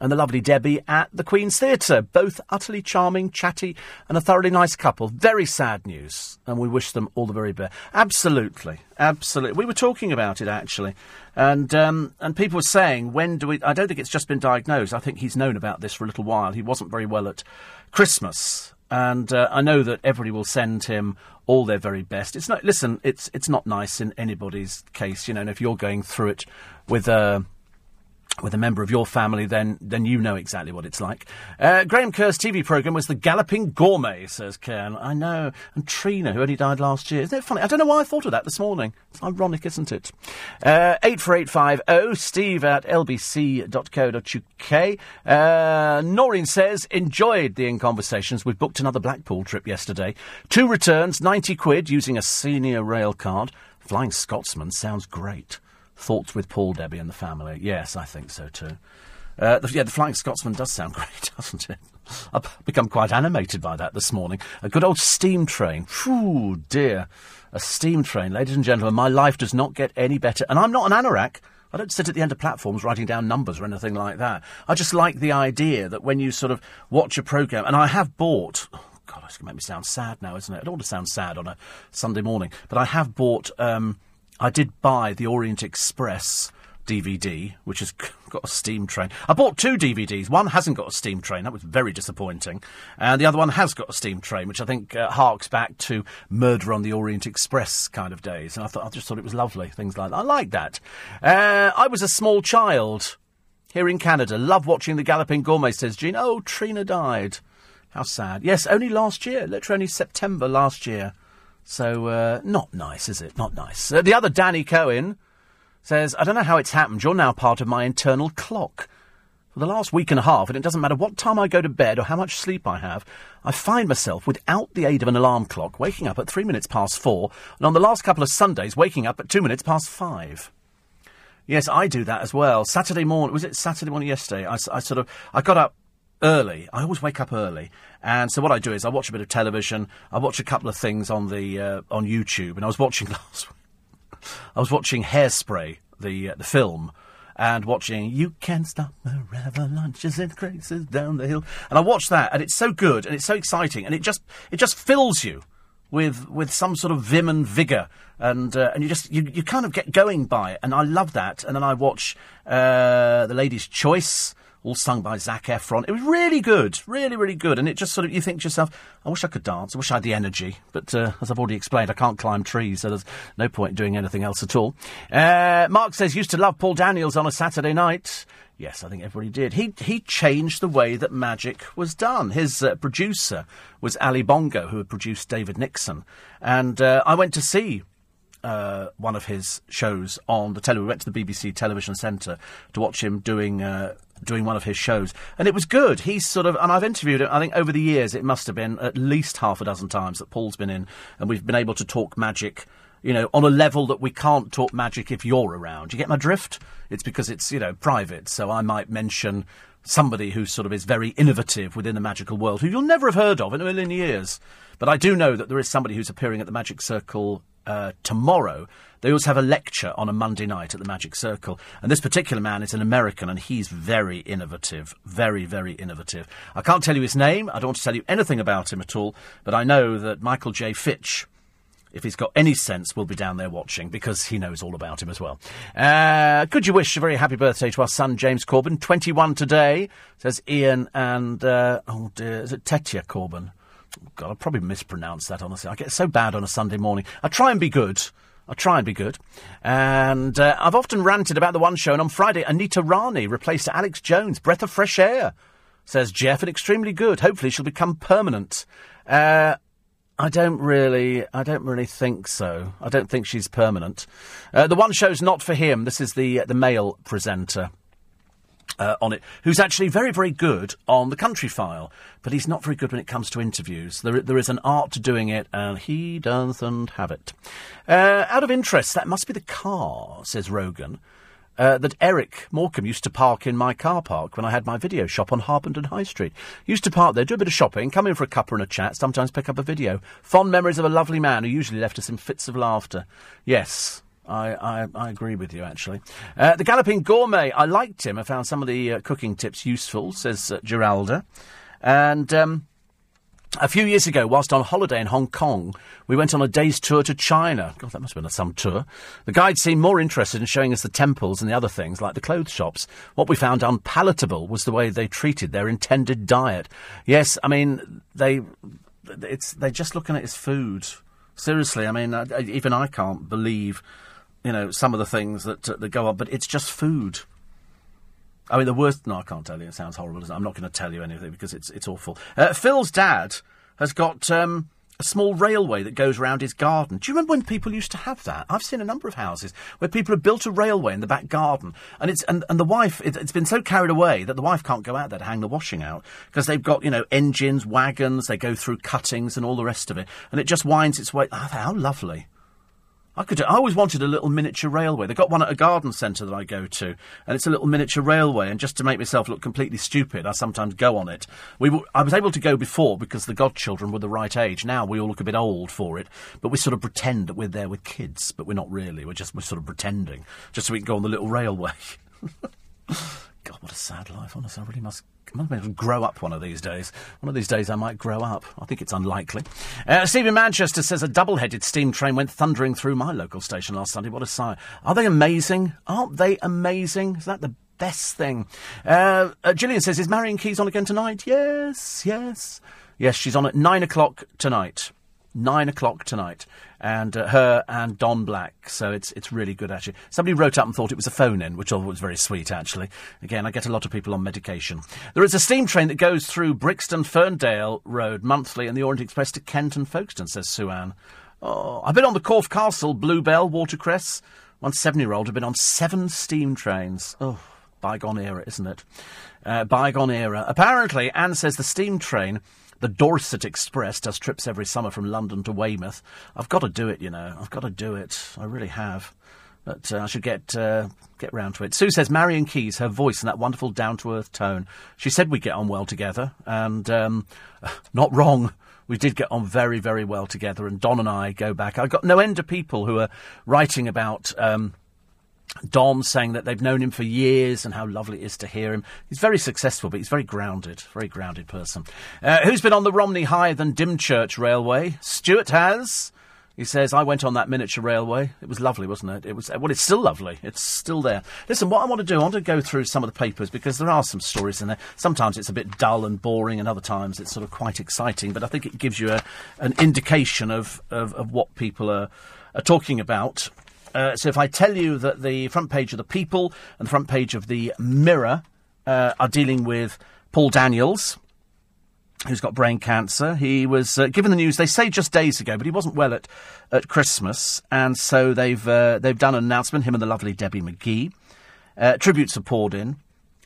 and the lovely Debbie at the Queen's Theatre. Both utterly charming, chatty, and a thoroughly nice couple. Very sad news, and we wish them all the very best. Absolutely, absolutely. We were talking about it actually, and um, and people were saying, when do we? I don't think it's just been diagnosed. I think he's known about this for a little while. He wasn't very well at Christmas, and uh, I know that everybody will send him all their very best. It's not. Listen, it's it's not nice in anybody's case, you know. And if you're going through it with a uh, with a member of your family, then then you know exactly what it's like. Uh, Graham Kerr's TV programme was The Galloping Gourmet, says Ken. I know. And Treena, who only died last year. Isn't it funny? I don't know why I thought of that this morning. It's ironic, isn't it? Uh, 84850 steve at lbc.co.uk. Uh, Noreen says, enjoyed the In Conversations. We've booked another Blackpool trip yesterday. Two returns, 90 quid using a senior rail card. Flying Scotsman sounds great. Thoughts with Paul, Debbie, and the family. Yes, I think so too. Uh, the, yeah, the Flying Scotsman does sound <laughs> great, doesn't it? I've become quite animated by that this morning. A good old steam train. Phew, dear. A steam train. Ladies and gentlemen, my life does not get any better. And I'm not an anorak. I don't sit at the end of platforms writing down numbers or anything like that. I just like the idea that when you sort of watch a programme, and I have bought. Oh God, it's going to make me sound sad now, isn't it? I don't want to sound sad on a Sunday morning, but I have bought. Um, I did buy the Orient Express DVD, which has <laughs> got a steam train. I bought two DVDs. One hasn't got a steam train. That was very disappointing. And the other one has got a steam train, which I think uh, harks back to Murder on the Orient Express kind of days. And I thought I just thought it was lovely. Things like that. I like that. Uh, I was a small child here in Canada. Love watching the Galloping Gourmet, says Jean. Oh, Treena died. How sad. Yes, only last year. Literally only September last year. So, uh, not nice, is it? Not nice. Uh, the other Danny Cohen says, I don't know how it's happened. You're now part of my internal clock. For the last week and a half, and it doesn't matter what time I go to bed or how much sleep I have, I find myself, without the aid of an alarm clock, waking up at three minutes past four, and on the last couple of Sundays, waking up at two minutes past five. Yes, I do that as well. Saturday morning, was it Saturday morning yesterday? I, I sort of, I got up early. I always wake up early, and so what I do is I watch a bit of television. I watch a couple of things on the uh, on YouTube, and I was watching <laughs> last. I was watching Hairspray, the uh, the film, and watching "You can't Stop the Avalanches and Graces Down the Hill," and I watched that, and it's so good and it's so exciting, and it just it just fills you with with some sort of vim and vigor, and uh, and you just you, you kind of get going by it, and I love that. And then I watch uh, the Lady's Choice all sung by Zac Efron. It was really good, really, really good. And it just sort of, you think to yourself, I wish I could dance. I wish I had the energy. But uh, as I've already explained, I can't climb trees, so there's no point doing anything else at all. Uh, Mark says, used to love Paul Daniels on a Saturday night. Yes, I think everybody did. He he changed the way that magic was done. His uh, producer was Ali Bongo, who had produced David Nixon, and uh, I went to see uh, one of his shows on the television. We went to the BBC Television Centre to watch him doing uh, doing one of his shows, and it was good. He's sort of, and I've interviewed him. I think over the years, it must have been at least half a dozen times that Paul's been in, and we've been able to talk magic. You know, on a level that we can't talk magic if you're around. You get my drift? It's because it's, you know, private. So I might mention somebody who sort of is very innovative within the magical world, who you'll never have heard of in a million years. But I do know that there is somebody who's appearing at the Magic Circle uh, tomorrow. They always have a lecture on a Monday night at the Magic Circle. And this particular man is an American and he's very innovative. Very, very innovative. I can't tell you his name. I don't want to tell you anything about him at all. But I know that Michael J. Fitch, if he's got any sense, will be down there watching because he knows all about him as well. Uh, could you wish a very happy birthday to our son James Corbyn? 21 today, says Ian and, uh, oh dear, is it Tetia Corbyn? God, I probably mispronounced that, honestly. I get so bad on a Sunday morning. I try and be good. I try and be good. And uh, I've often ranted about the one show, and on Friday, Anita Rani replaced Alex Jones. Breath of fresh air, says Jeff, and extremely good. Hopefully, she'll become permanent. Uh, I don't really, I don't really think so. I don't think she's permanent. Uh, the one show's not for him. This is the the male presenter uh, on it, who's actually very, very good on the Countryfile, but he's not very good when it comes to interviews. There, there is an art to doing it, and he doesn't have it. Uh, out of interest, that must be the car, says Rogan. Uh, that Eric Morecambe used to park in my car park when I had my video shop on Harpenden High Street. Used to park there, do a bit of shopping, come in for a cuppa and a chat, sometimes pick up a video. Fond memories of a lovely man who usually left us in fits of laughter. Yes, I, I, I agree with you, actually. Uh, the Galloping Gourmet, I liked him. I found some of the uh, cooking tips useful, says uh, Geralda. And um, a few years ago, whilst on holiday in Hong Kong, we went on a day's tour to China. God, that must have been a some tour. The guide seemed more interested in showing us the temples and the other things, like the clothes shops. What we found unpalatable was the way they treated their intended diet. Yes, I mean, they, it's, they're just looking at his food. Seriously, I mean, even I can't believe you know, some of the things that, that go on, but it's just food. I mean, the worst. No, I can't tell you. It sounds horrible. It? I'm not going to tell you anything because it's it's awful. Uh, Phil's dad has got um, a small railway that goes around his garden. Do you remember when people used to have that? I've seen a number of houses where people have built a railway in the back garden, and it's and, and the wife. It, has been so carried away that the wife can't go out there to hang the washing out because they've got you know engines, wagons. They go through cuttings and all the rest of it, and it just winds its way. Oh, how lovely! I could. I always wanted a little miniature railway. They've got one at a garden centre that I go to, and it's a little miniature railway. And just to make myself look completely stupid, I sometimes go on it. We, I was able to go before because the godchildren were the right age. Now we all look a bit old for it, but we sort of pretend that we're there with kids, but we're not really. We're just we're sort of pretending, just so we can go on the little railway. <laughs> God, what a sad life. Honestly, I really must, must grow up one of these days. One of these days I might grow up. I think it's unlikely. Uh, Manchester says a double headed steam train went thundering through my local station last Sunday. What a sight. Are they amazing? Aren't they amazing? Is that the best thing? Uh, uh, Gillian says, Is Marian Keyes on again tonight? Yes, yes. Yes, she's on at nine o'clock tonight nine o'clock tonight, and uh, her and Don Black. So it's it's really good actually. Somebody wrote up and thought it was a phone in, which was very sweet actually. Again, I get a lot of people on medication. There is a steam train that goes through Brixton Ferndale Road monthly, and the Orient Express to Kent and Folkestone. Says Sue Ann. Oh, I've been on the Corfe Castle, Bluebell, Watercress. One seven-year-old had been on seven steam trains. Oh, bygone era, isn't it? Uh, bygone era. Apparently, Anne says the steam train the Dorset Express does trips every summer from London to Weymouth. I've got to do it, you know. I've got to do it. I really have. But uh, I should get uh, get round to it. Sue says Marian Keyes, her voice and that wonderful down to earth tone. She said we get on well together, and um, <laughs> not wrong. We did get on very, very well together, and Don and I go back. I've got no end of people who are writing about. Um, Dom saying that they've known him for years and how lovely it is to hear him. He's very successful, but he's very grounded, very grounded person. Uh, who's been on the Romney Hythe and Dymchurch Railway? Stuart has. He says, I went on that miniature railway. It was lovely, wasn't it? It was, well, it's still lovely. It's still there. Listen, what I want to do, I want to go through some of the papers because there are some stories in there. Sometimes it's a bit dull and boring, and other times it's sort of quite exciting, but I think it gives you a, an indication of, of, of what people are, are talking about. Uh, so if I tell you that the front page of the People and the front page of the Mirror uh, are dealing with Paul Daniels, who's got brain cancer. He was uh, given the news. They say just days ago, but he wasn't well at at Christmas, and so they've uh, they've done an announcement. Him and the lovely Debbie McGee. Uh, tributes are poured in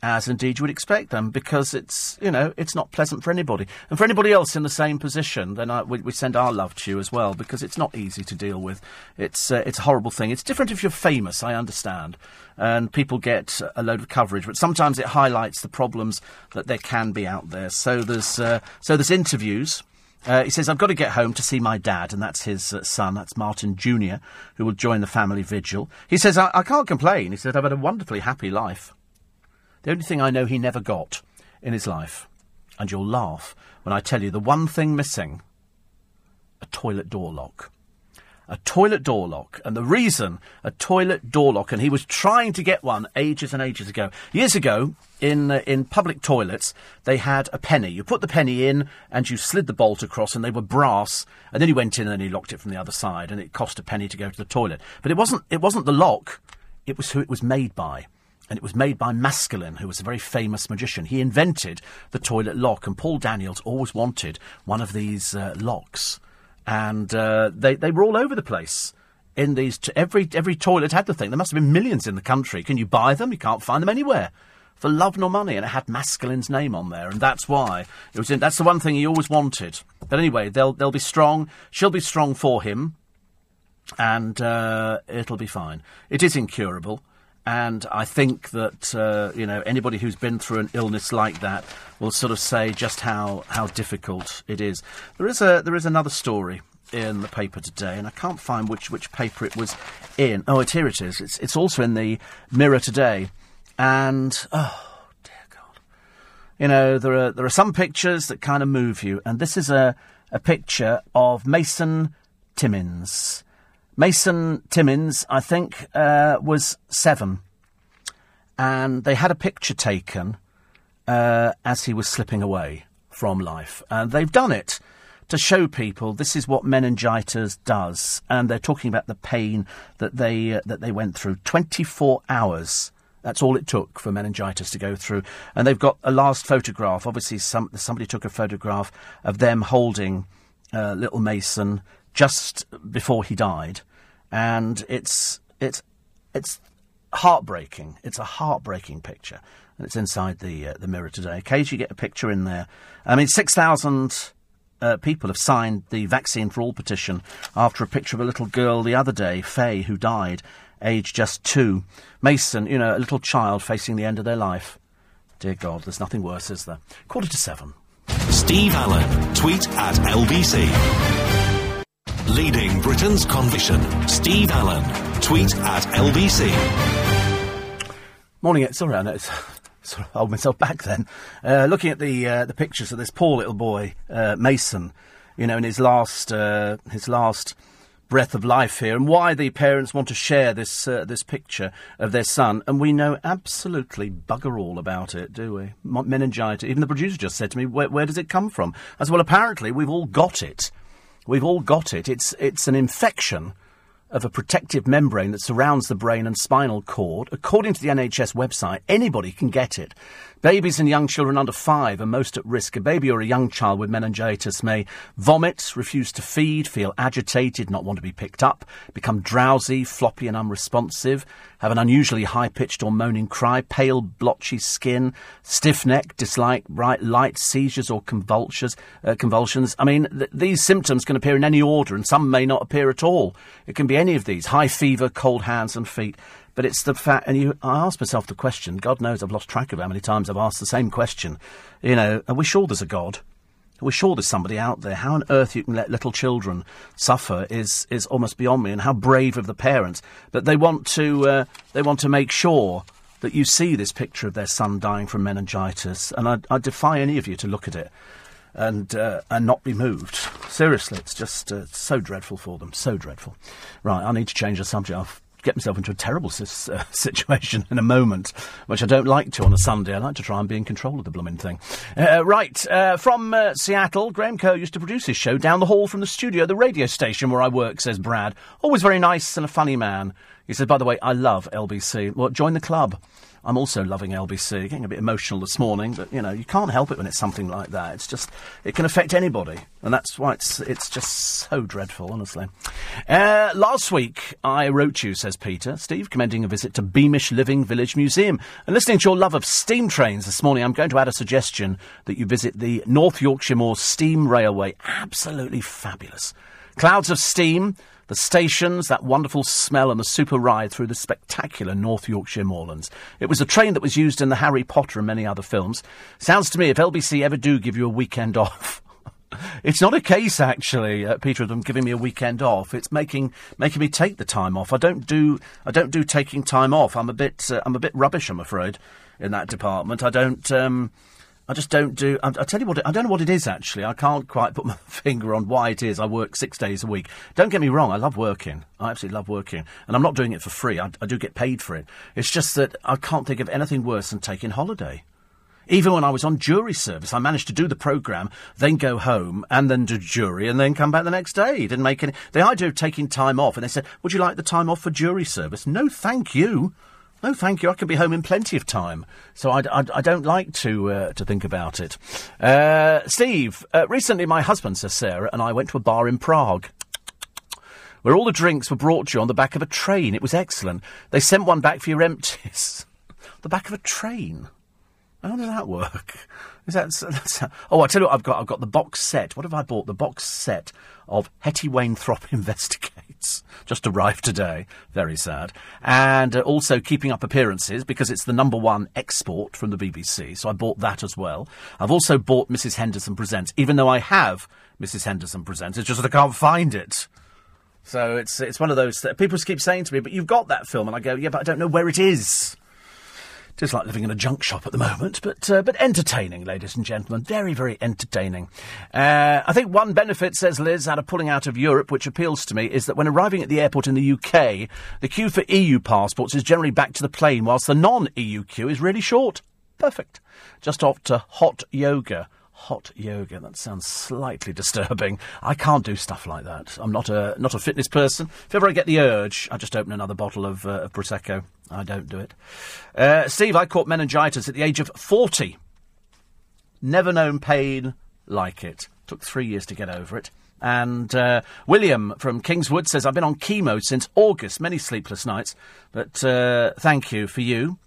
as indeed you would expect them, because it's you know it's not pleasant for anybody, and for anybody else in the same position, then I, we, we, send our love to you as well, because it's not easy to deal with. It's uh, it's a horrible thing. It's different if you're famous, I understand, and people get a load of coverage, but sometimes it highlights the problems that there can be out there. So there's uh, so there's interviews. Uh, he says, I've got to get home to see my dad, and that's his uh, son, that's Martin Jr., who will join the family vigil. He says, I, I can't complain. He said, I've had a wonderfully happy life. The only thing I know he never got in his life, and you'll laugh when I tell you the one thing missing a toilet door lock. A toilet door lock. And the reason a toilet door lock, and he was trying to get one ages and ages ago. Years ago, in, uh, in public toilets, they had a penny. You put the penny in and you slid the bolt across, and they were brass. And then he went in and he locked it from the other side, and it cost a penny to go to the toilet. But it wasn't, it wasn't the lock, it was who it was made by and it was made by Maskelyne, who was a very famous magician. He invented the toilet lock, and Paul Daniels always wanted one of these uh, locks, and uh, they they were all over the place. In these, t- every every toilet had the thing. There must have been millions in the country. Can you buy them? You can't find them anywhere for love nor money, and it had Maskelyne's name on there, and that's why it was. In, that's the one thing he always wanted. But anyway, they'll they'll be strong. She'll be strong for him, and uh, it'll be fine. It is incurable. And I think that uh, you know anybody who's been through an illness like that will sort of say just how, how difficult it is. There is a there is another story in the paper today, and I can't find which, which paper it was in. Oh, it, here it is. It's, it's also in the Mirror today. And, oh, dear God. You know, there are, there are some pictures that kind of move you, and this is a, a picture of Mason Timmins. Mason Timmins, I think, uh, was seven. And they had a picture taken uh, as he was slipping away from life. And they've done it to show people this is what meningitis does. And they're talking about the pain that they, uh, that they went through. 24 hours. That's all it took for meningitis to go through. And they've got a last photograph. Obviously, some, somebody took a photograph of them holding uh, little Mason just before he died and it's it's it's heartbreaking. It's a heartbreaking picture, and it's inside the uh, the mirror today. Occasionally, you get a picture in there. I mean, six thousand. Uh, people have signed the Vaccine for All petition after a picture of a little girl the other day, Faye, who died, aged just two. Mason, you know, a little child facing the end of their life. Dear God, there's nothing worse, is there? Quarter to seven. Steve Allen, tweet at LBC. Leading Britain's conviction. Steve Allen. Tweet at LBC. Morning, it's all right. It's, sort of hold myself back then. Uh, looking at the uh, the pictures of this poor little boy, uh, Mason, you know, in his last uh, his last breath of life here, and why the parents want to share this uh, this picture of their son, and we know absolutely bugger all about it, do we? Meningitis. Even the producer just said to me, "Where, where does it come from?" As well, apparently we've all got it. We've all got it. It's, it's an infection of a protective membrane that surrounds the brain and spinal cord. According to the NHS website, anybody can get it. Babies and young children under five are most at risk. A baby or a young child with meningitis may vomit, refuse to feed, feel agitated, not want to be picked up, become drowsy, floppy and unresponsive, have an unusually high pitched or moaning cry, pale, blotchy skin, stiff neck, dislike bright light, seizures or convulsions. Uh, convulsions. I mean, th- these symptoms can appear in any order and some may not appear at all. It can be any of these high fever, cold hands and feet. But it's the fact, and you, I ask myself the question. God knows I've lost track of how many times I've asked the same question. You know, are we sure there's a God? Are we sure there's somebody out there? How on earth you can let little children suffer is is almost beyond me. And how brave of the parents that they want to uh, they want to make sure that you see this picture of their son dying from meningitis. And I, I defy any of you to look at it and uh, and not be moved. Seriously, it's just uh, so dreadful for them. So dreadful. Right, I need to change the subject. I've get myself into a terrible uh, <laughs> situation in a moment, which I don't like to on a Sunday. I like to try and be in control of the blooming thing. Uh, right, uh, from uh, Seattle, Graham Kerr used to produce his show down the hall from the studio, the radio station where I work, says Brad. Always very nice and a funny man. He says, by the way, I love LBC. Well, join the club. I'm also loving LBC. Getting a bit emotional this morning, but you know you can't help it when it's something like that. It's just it can affect anybody, and that's why it's it's just so dreadful, honestly. Uh, last week I wrote you, says Peter, Steve, commending a visit to Beamish Living Village Museum, and listening to your love of steam trains this morning. I'm going to add a suggestion that you visit the North Yorkshire Moors Steam Railway. Absolutely fabulous. Clouds of steam the stations, that wonderful smell, and the super ride through the spectacular North Yorkshire moorlands. It was a train that was used in the Harry Potter and many other films. Sounds to me if LBC ever do give you a weekend <laughs> off. It's not a case, actually, uh, Peter, of them giving me a weekend off. It's making making me take the time off. I don't do I don't do taking time off. I'm a bit uh, I'm a bit rubbish, I'm afraid, in that department. I don't. Um, I just don't do. I, I tell you what, I don't know what it is actually. I can't quite put <laughs> my finger on why it is. I work six days a week. Don't get me wrong. I love working. I absolutely love working, and I'm not doing it for free. I, I do get paid for it. It's just that I can't think of anything worse than taking holiday. Even when I was on jury service, I managed to do the programme, then go home, and then do jury, and then come back the next day. Didn't make any. The idea of taking time off, and they said, "Would you like the time off for jury service?" No, thank you. No, thank you. I can be home in plenty of time, so I, I, I don't like to uh, to think about it. Uh, Steve, uh, recently my husband, says Sarah, and I went to a bar in Prague where all the drinks were brought to you on the back of a train. It was excellent. They sent one back for your empties. <laughs> the back of a train. How does that work? Is that, <laughs> that's, oh, I tell you what, I've got. I've got the box set. What have I bought? The box set of Hetty Wainthropp <laughs> Investigates. Just arrived today. Very sad. And uh, also keeping up appearances because it's the number one export from the BBC. So I bought that as well. I've also bought Mrs. Henderson Presents, even though I have Mrs. Henderson Presents. It's just that I can't find it. So it's it's one of those that people keep saying to me, "But you've got that film," and I go, "Yeah, but I don't know where it is." It is like living in a junk shop at the moment, but uh, but entertaining, ladies and gentlemen, very very entertaining. Uh, I think one benefit, says Liz, out of pulling out of Europe, which appeals to me, is that when arriving at the airport in the UK, the queue for EU passports is generally back to the plane, whilst the non-EU queue is really short. Perfect. Just off to hot yoga hot yoga. That sounds slightly disturbing. I can't do stuff like that. I'm not a not a fitness person. If ever I get the urge, I just open another bottle of, uh, of prosecco. I don't do it. Uh, Steve, I caught meningitis at the age of forty. Never known pain like it. Took three years to get over it. And uh, William from Kingswood says, I've been on chemo since August, many sleepless nights, but uh, thank you for you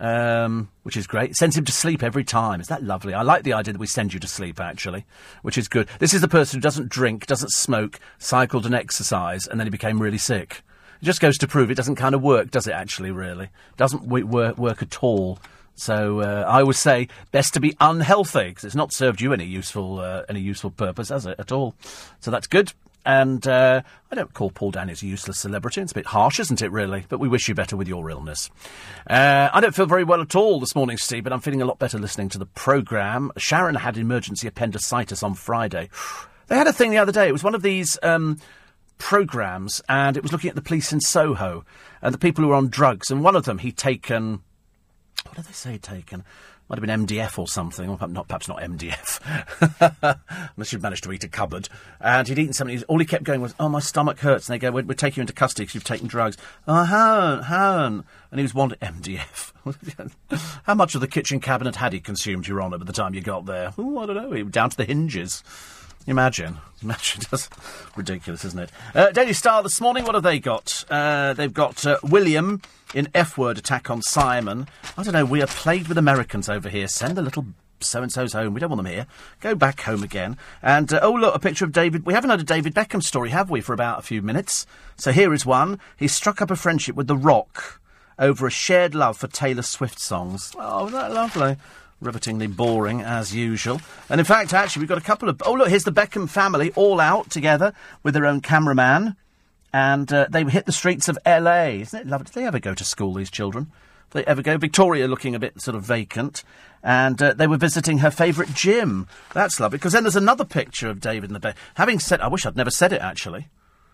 um, which is great. Sends him to sleep every time. Is that lovely? I like the idea that we send you to sleep, actually, which is good. This is the person who doesn't drink, doesn't smoke, cycled and exercise, and then he became really sick. It just goes to prove it doesn't kind of work, does it, actually, really? Doesn't work, work at all. So uh, I would say best to be unhealthy because it's not served you any useful uh, any useful purpose, has it at all? So that's good. And uh, I don't call Paul Daniels a useless celebrity. It's a bit harsh, isn't it, really? But we wish you better with your illness. Uh, I don't feel very well at all this morning, Steve, but I'm feeling a lot better listening to the programme. Sharon had emergency appendicitis on Friday. <sighs> They had a thing the other day. It was one of these um, programmes, and it was looking at the police in Soho and the people who were on drugs. And one of them, he'd taken. What did they say he'd taken? Might have been MDF or something, or not, perhaps not MDF, <laughs> unless you'd managed to eat a cupboard. And he'd eaten something. All he kept going was, "Oh, my stomach hurts." And they go, "We'll, we'll take you into custody because you've taken drugs." Oh, I haven't, haven't. And he was wanting MDF. <laughs> How much of the kitchen cabinet had he consumed, Your Honour, by the time you got there? Oh, I don't know. Down to the hinges. Imagine. Imagine. <laughs> That's ridiculous, isn't it? Uh, Daily Star this morning, what have they got? Uh, they've got uh, William in F word attack on Simon. I don't know, we are plagued with Americans over here. Send the little so and so's home. We don't want them here. Go back home again. And uh, oh, look, a picture of David. We haven't had a David Beckham story, have we, for about a few minutes? So here is one. He struck up a friendship with The Rock over a shared love for Taylor Swift songs. Oh, that lovely? rivetingly boring as usual. And in fact, actually, we've got a couple of. Oh, look, here's the Beckham family all out together with their own cameraman. And uh, they hit the streets of LA. Isn't it lovely? Did they ever go to school, these children? They ever go? Victoria looking a bit sort of vacant. And uh, they were visiting her favourite gym. That's lovely. Because then there's another picture of David in the bed. Having said, I wish I'd never said it actually.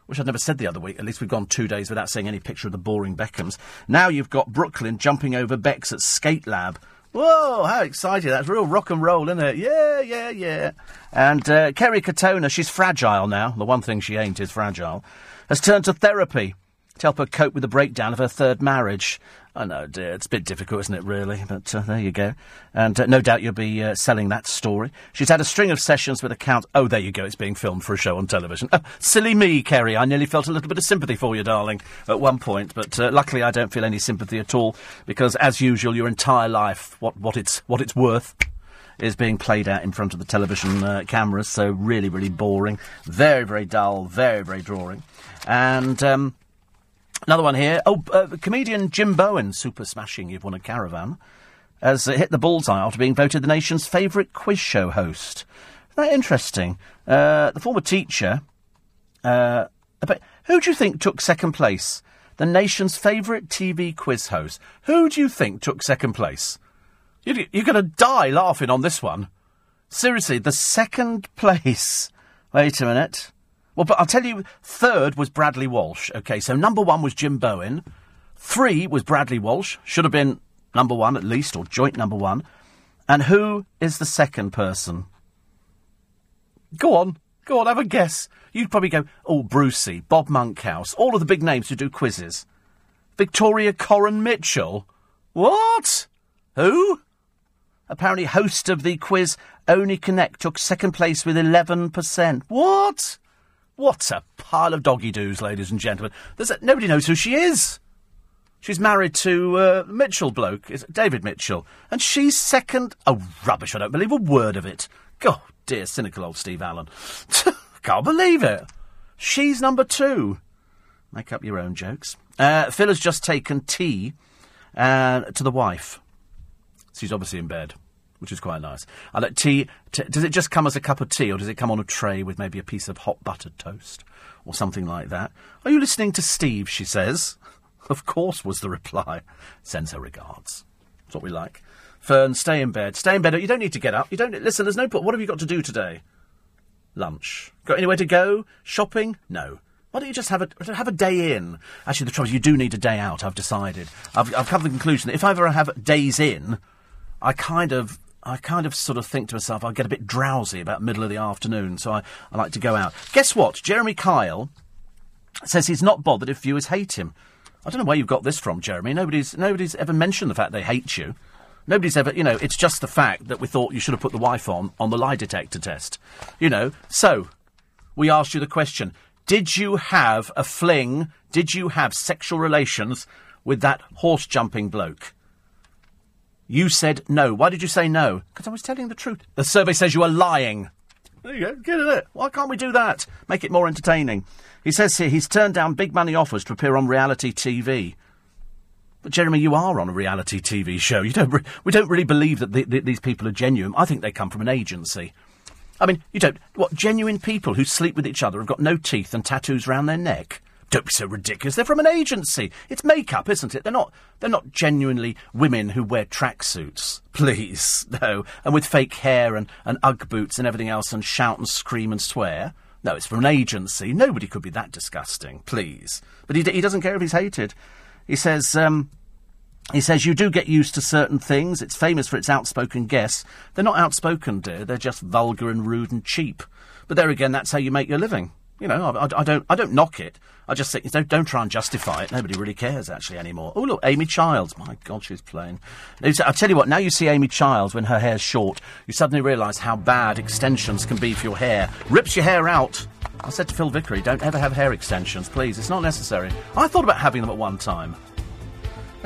Wish I'd never said the other week. At least we've gone two days without seeing any picture of the boring Beckhams. Now you've got Brooklyn jumping over Bex at Skate Lab. Whoa, how exciting. That's real rock and roll, isn't it? Yeah, yeah, yeah. And uh, Kerry Katona, she's fragile now. The one thing she ain't is fragile. Has turned to therapy to help her cope with the breakdown of her third marriage. I know, dear, it's a bit difficult, isn't it, really? But uh, there you go. And uh, no doubt you'll be uh, selling that story. She's had a string of sessions with a count. Oh, there you go, it's being filmed for a show on television. Oh, silly me, Kerry. I nearly felt a little bit of sympathy for you, darling, at one point. But uh, luckily, I don't feel any sympathy at all because, as usual, your entire life, what, what, it's, what it's worth, is being played out in front of the television uh, cameras. So, really, really boring. Very, very dull. Very, very drawing. And. Um, Another one here. Oh, uh, comedian Jim Bowen, super smashing, you've won a caravan, has hit the bullseye after being voted the nation's favourite quiz show host. Isn't that interesting? Uh, the former teacher. Uh, who do you think took second place? The nation's favourite TV quiz host. Who do you think took second place? You're, you're going to die laughing on this one. Seriously, the second <laughs> place. Wait a minute. Well, but I'll tell you, third was Bradley Walsh. Okay, so number one was Jim Bowen. Three was Bradley Walsh. Should have been number one at least, or joint number one. And who is the second person? Go on. Go on, have a guess. You'd probably go, oh, Brucey, Bob Monkhouse, all of the big names who do quizzes. Victoria Coren Mitchell. What? Who? Apparently, host of the quiz Only Connect took second place with 11%. What? What a pile of doggy doos, ladies and gentlemen. A, nobody knows who she is. She's married to uh, Mitchell bloke, David Mitchell, and she's second. Oh, rubbish! I don't believe a word of it. God, dear, cynical old Steve Allen. <laughs> Can't believe it. She's number two. Make up your own jokes. Uh, Phil has just taken tea uh, to the wife. She's obviously in bed, which is quite nice. I like tea. T- does it just come as a cup of tea, or does it come on a tray with maybe a piece of hot buttered toast, or something like that? Are you listening to Steve? She says. <laughs> Of course, was the reply. Sends her regards. That's what we like. Fern, stay in bed. Stay in bed. You don't need to get up. You don't listen. There's no. What have you got to do today? Lunch. Got anywhere to go? Shopping? No. Why don't you just have a have a day in? Actually, the trouble is, you do need a day out. I've decided. I've, I've come to the conclusion that if I ever have days in, I kind of I kind of sort of think to myself, I get a bit drowsy about middle of the afternoon, so I, I like to go out. Guess what? Jeremy Kyle says he's not bothered if viewers hate him. I don't know where you've got this from, Jeremy. Nobody's nobody's ever mentioned the fact they hate you. Nobody's ever, you know, it's just the fact that we thought you should have put the wife on on the lie detector test. You know, so we asked you the question: Did you have a fling? Did you have sexual relations with that horse jumping bloke? You said no. Why did you say no? Because I was telling the truth. The survey says you are lying. There you go. Get it. Why can't we do that? Make it more entertaining. He says here he's turned down big money offers to appear on reality TV. But Jeremy, you are on a reality TV show. You don't. Re- we don't really believe that the, the, these people are genuine. I think they come from an agency. I mean, you don't. What genuine people who sleep with each other have got no teeth and tattoos round their neck? Don't be so ridiculous. They're from an agency. It's makeup, isn't it? They're not. They're not genuinely women who wear tracksuits. <laughs> Please, no. And with fake hair and, and UGG boots and everything else, and shout and scream and swear. No, it's from an agency. Nobody could be that disgusting. Please. But he, he doesn't care if he's hated. He says. Um, he says you do get used to certain things. It's famous for its outspoken guests. They're not outspoken, dear. They're just vulgar and rude and cheap. But there again, that's how you make your living. You know, I, I, don't, I don't knock it. I just think don't, don't try and justify it. Nobody really cares actually anymore. Oh look, Amy Childs. My God, she's plain. I tell you what. Now you see Amy Childs when her hair's short, you suddenly realise how bad extensions can be for your hair. Rips your hair out. I said to Phil Vickery, don't ever have hair extensions, please. It's not necessary. I thought about having them at one time.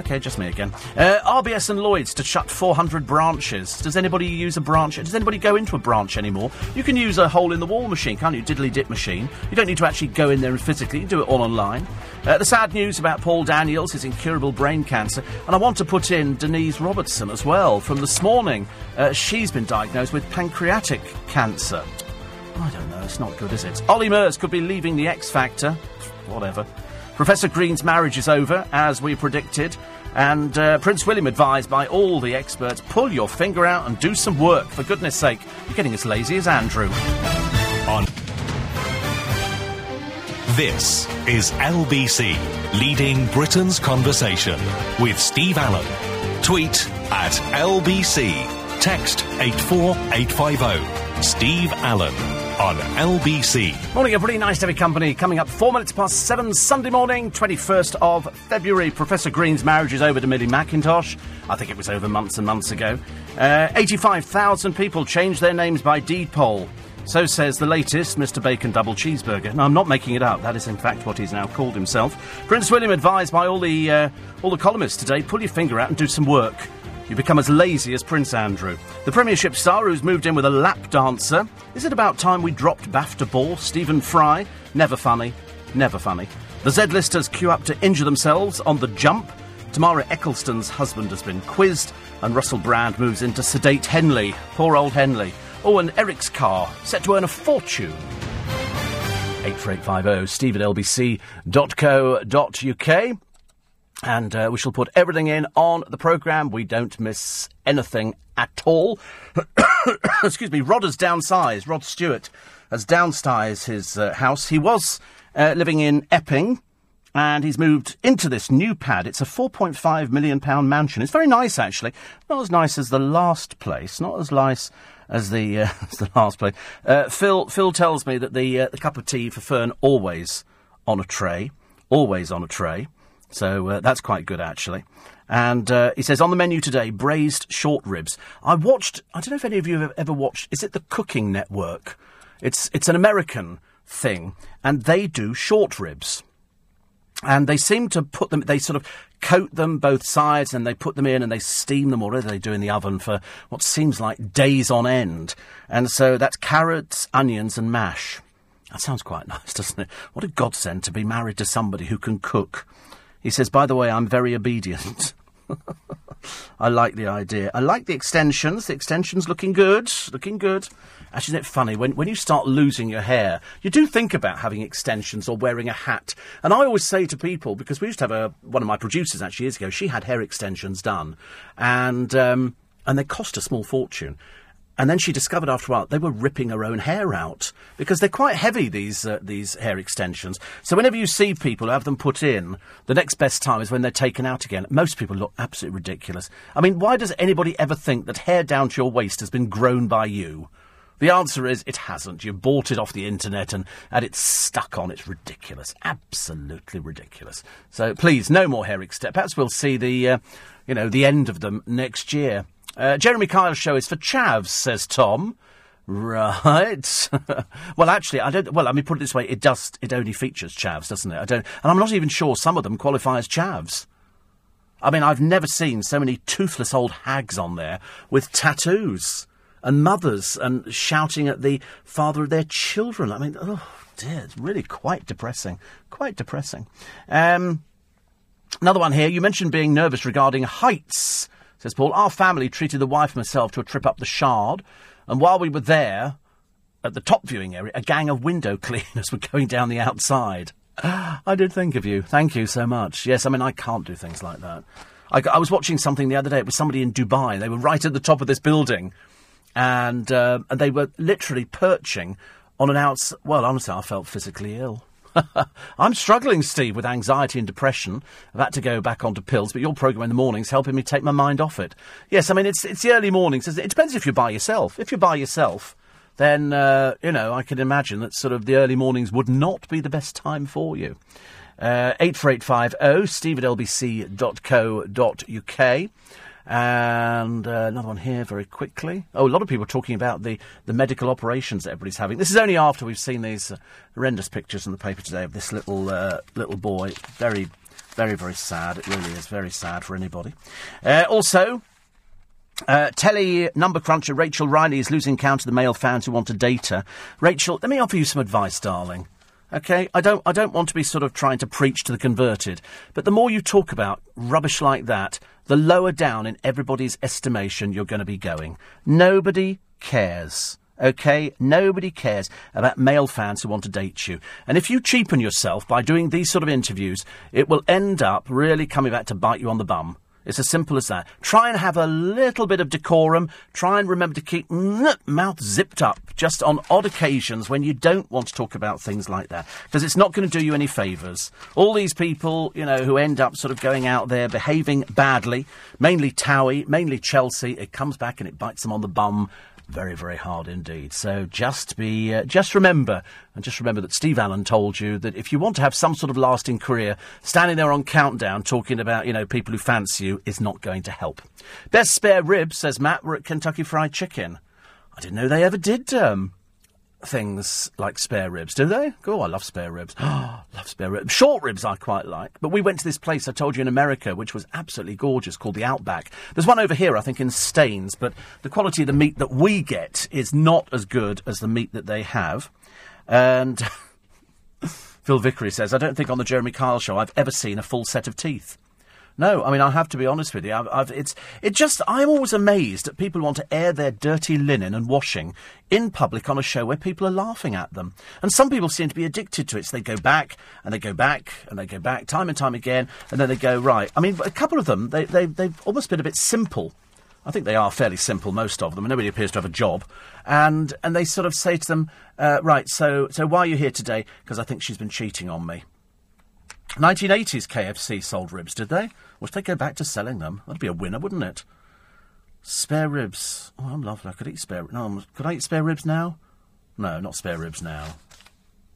Okay, just me again. Uh, RBS and Lloyd's to shut 400 branches. Does anybody use a branch? Does anybody go into a branch anymore? You can use a hole in the wall machine, can't you? Diddly dip machine. You don't need to actually go in there and physically do it all online. Uh, the sad news about Paul Daniels, his incurable brain cancer. And I want to put in Denise Robertson as well from this morning. Uh, she's been diagnosed with pancreatic cancer. I don't know, it's not good, is it? Ollie Murs could be leaving the X Factor. Whatever. Professor Green's marriage is over, as we predicted, and uh, Prince William advised by all the experts pull your finger out and do some work, for goodness sake. You're getting as lazy as Andrew. On. This is LBC, leading Britain's conversation with Steve Allen. Tweet at LBC. Text 84850. Steve Allen on LBC. Morning, everybody. Nice to have company. Coming up four minutes past seven Sunday morning, 21st of February. Professor Green's marriage is over to Millie Mackintosh. I think it was over months and months ago. Uh, 85,000 people changed their names by deed poll. So says the latest Mr. Bacon Double Cheeseburger. Now, I'm not making it up. That is, in fact, what he's now called himself. Prince William advised by all the uh, all the columnists today: pull your finger out and do some work. You become as lazy as Prince Andrew. The Premiership star who's moved in with a lap dancer. Is it about time we dropped BAFTA ball? Stephen Fry. Never funny. Never funny. The Z-listers queue up to injure themselves on the jump. Tamara Ecclestone's husband has been quizzed, and Russell Brand moves into sedate Henley. Poor old Henley. Oh, and Eric's car, set to earn a fortune. 84850 steve at lbc.co.uk. And uh, we shall put everything in on the programme. We don't miss anything at all. <coughs> Excuse me, Rod has downsized. Rod Stewart has downsized his uh, house. He was uh, living in Epping, and he's moved into this new pad. It's a £4.5 million mansion. It's very nice, actually. Not as nice as the last place, not as nice as the, uh, <laughs> as the last place. Uh, Phil, Phil tells me that the, uh, the cup of tea for Fern always on a tray. Always on a tray. So uh, that's quite good, actually. And uh, he says on the menu today, braised short ribs. I watched. I don't know if any of you have ever watched. Is it the Cooking Network? It's it's an American thing, and they do short ribs. and they seem to put them, they sort of coat them both sides and they put them in and they steam them, or they do in the oven for what seems like days on end. And so that's carrots, onions, and mash. That sounds quite <laughs> nice, doesn't it? What a godsend to be married to somebody who can cook. He says, by the way, I'm very obedient. <laughs> I like the idea. I like the extensions. The extensions looking good. Looking good. Actually, isn't it funny? When, when you start losing your hair, you do think about having extensions or wearing a hat. And I always say to people, because we used to have a, one of my producers actually years ago, she had hair extensions done. And, um, and they cost a small fortune. And then she discovered after a while they were ripping her own hair out because they're quite heavy these uh, these hair extensions. So whenever you see people who have them put in, the next best time is when they're taken out again. Most people look absolutely ridiculous. I mean, why does anybody ever think that hair down to your waist has been grown by you? The answer is it hasn't. You bought it off the internet and had it stuck on. It's ridiculous. Absolutely ridiculous. So please, no more hair extensions. Perhaps we'll see the, uh, you know, the end of them next year. Uh, Jeremy Kyle's show is for chavs, says Tom. Right. <laughs> well, actually, I don't. Well, let me put it this way: it does. It only features chavs, doesn't it? I don't. And I'm not even sure some of them qualify as chavs. I mean, I've never seen so many toothless old hags on there with tattoos and mothers and shouting at the father of their children. I mean, oh dear, it's really quite depressing. Quite depressing. Um, another one here. You mentioned being nervous regarding heights says Paul. Our family treated the wife and myself to a trip up the Shard, and while we were there, at the top viewing area, a gang of window <laughs> cleaners were going down the outside. I did think of you. Thank you so much. Yes, I mean, I can't do things like that. I, I was watching something the other day. It was somebody in Dubai. They were right at the top of this building, and uh, and they were literally perching on an outs. Well, honestly, I felt physically ill. <laughs> I'm struggling, Steve, with anxiety and depression. I've had to go back onto pills, but your programme in the mornings helping me take my mind off it. Yes, I mean it's it's the early mornings. It depends if you're by yourself. If you're by yourself, then uh, you know I can imagine that sort of the early mornings would not be the best time for you. Uh, eight four eight five oh steve at lbc.co.uk. And uh, another one here very quickly. Oh, a lot of people talking about the, the medical operations that everybody's having. This is only after we've seen these uh, horrendous pictures in the paper today of this little uh, little boy. Very, very, very sad. It really is very sad for anybody. Uh, also, uh, telly number cruncher Rachel Riley is losing count of the male fans who want to date her. Rachel, let me offer you some advice, darling. Okay, I don't, I don't want to be sort of trying to preach to the converted, but the more you talk about rubbish like that, the lower down in everybody's estimation you're going to be going. Nobody cares. Okay? Nobody cares about male fans who want to date you. And if you cheapen yourself by doing these sort of interviews, it will end up really coming back to bite you on the bum. It's as simple as that. Try and have a little bit of decorum. Try and remember to keep mouth zipped up just on odd occasions when you don't want to talk about things like that. Because it's not going to do you any favours. All these people, you know, who end up sort of going out there behaving badly, mainly Towie, mainly Chelsea, it comes back and it bites them on the bum very, very hard indeed. So just be, uh, just remember, and just remember that Steve Allen told you that if you want to have some sort of lasting career, standing there on countdown talking about, you know, people who fancy you is not going to help. Best spare ribs, says Matt, were at Kentucky Fried Chicken. I didn't know they ever did um, things like spare ribs, do they? Oh, I love spare ribs. Oh, <gasps> love spare ribs. Short ribs I quite like. But we went to this place I told you in America, which was absolutely gorgeous, called the Outback. There's one over here, I think, in Staines, but the quality of the meat that we get is not as good as the meat that they have. And <laughs> Phil Vickery says, I don't think on the Jeremy Kyle show I've ever seen a full set of teeth. No, I mean I have to be honest with you. I've, I've, it's it just I'm always amazed that people want to air their dirty linen and washing in public on a show where people are laughing at them. And some people seem to be addicted to it. So they go back and they go back and they go back time and time again, and then they go right. I mean, a couple of them they they they've almost been a bit simple. I think they are fairly simple, most of them. Nobody appears to have a job, and and they sort of say to them, uh, right, so so why are you here today? Because I think she's been cheating on me. 1980s KFC sold ribs, did they? Wish they'd go back to selling them. That'd be a winner, wouldn't it? Spare ribs. Oh, I'm lovely. I could eat spare. No, could I eat spare ribs now? No, not spare ribs now.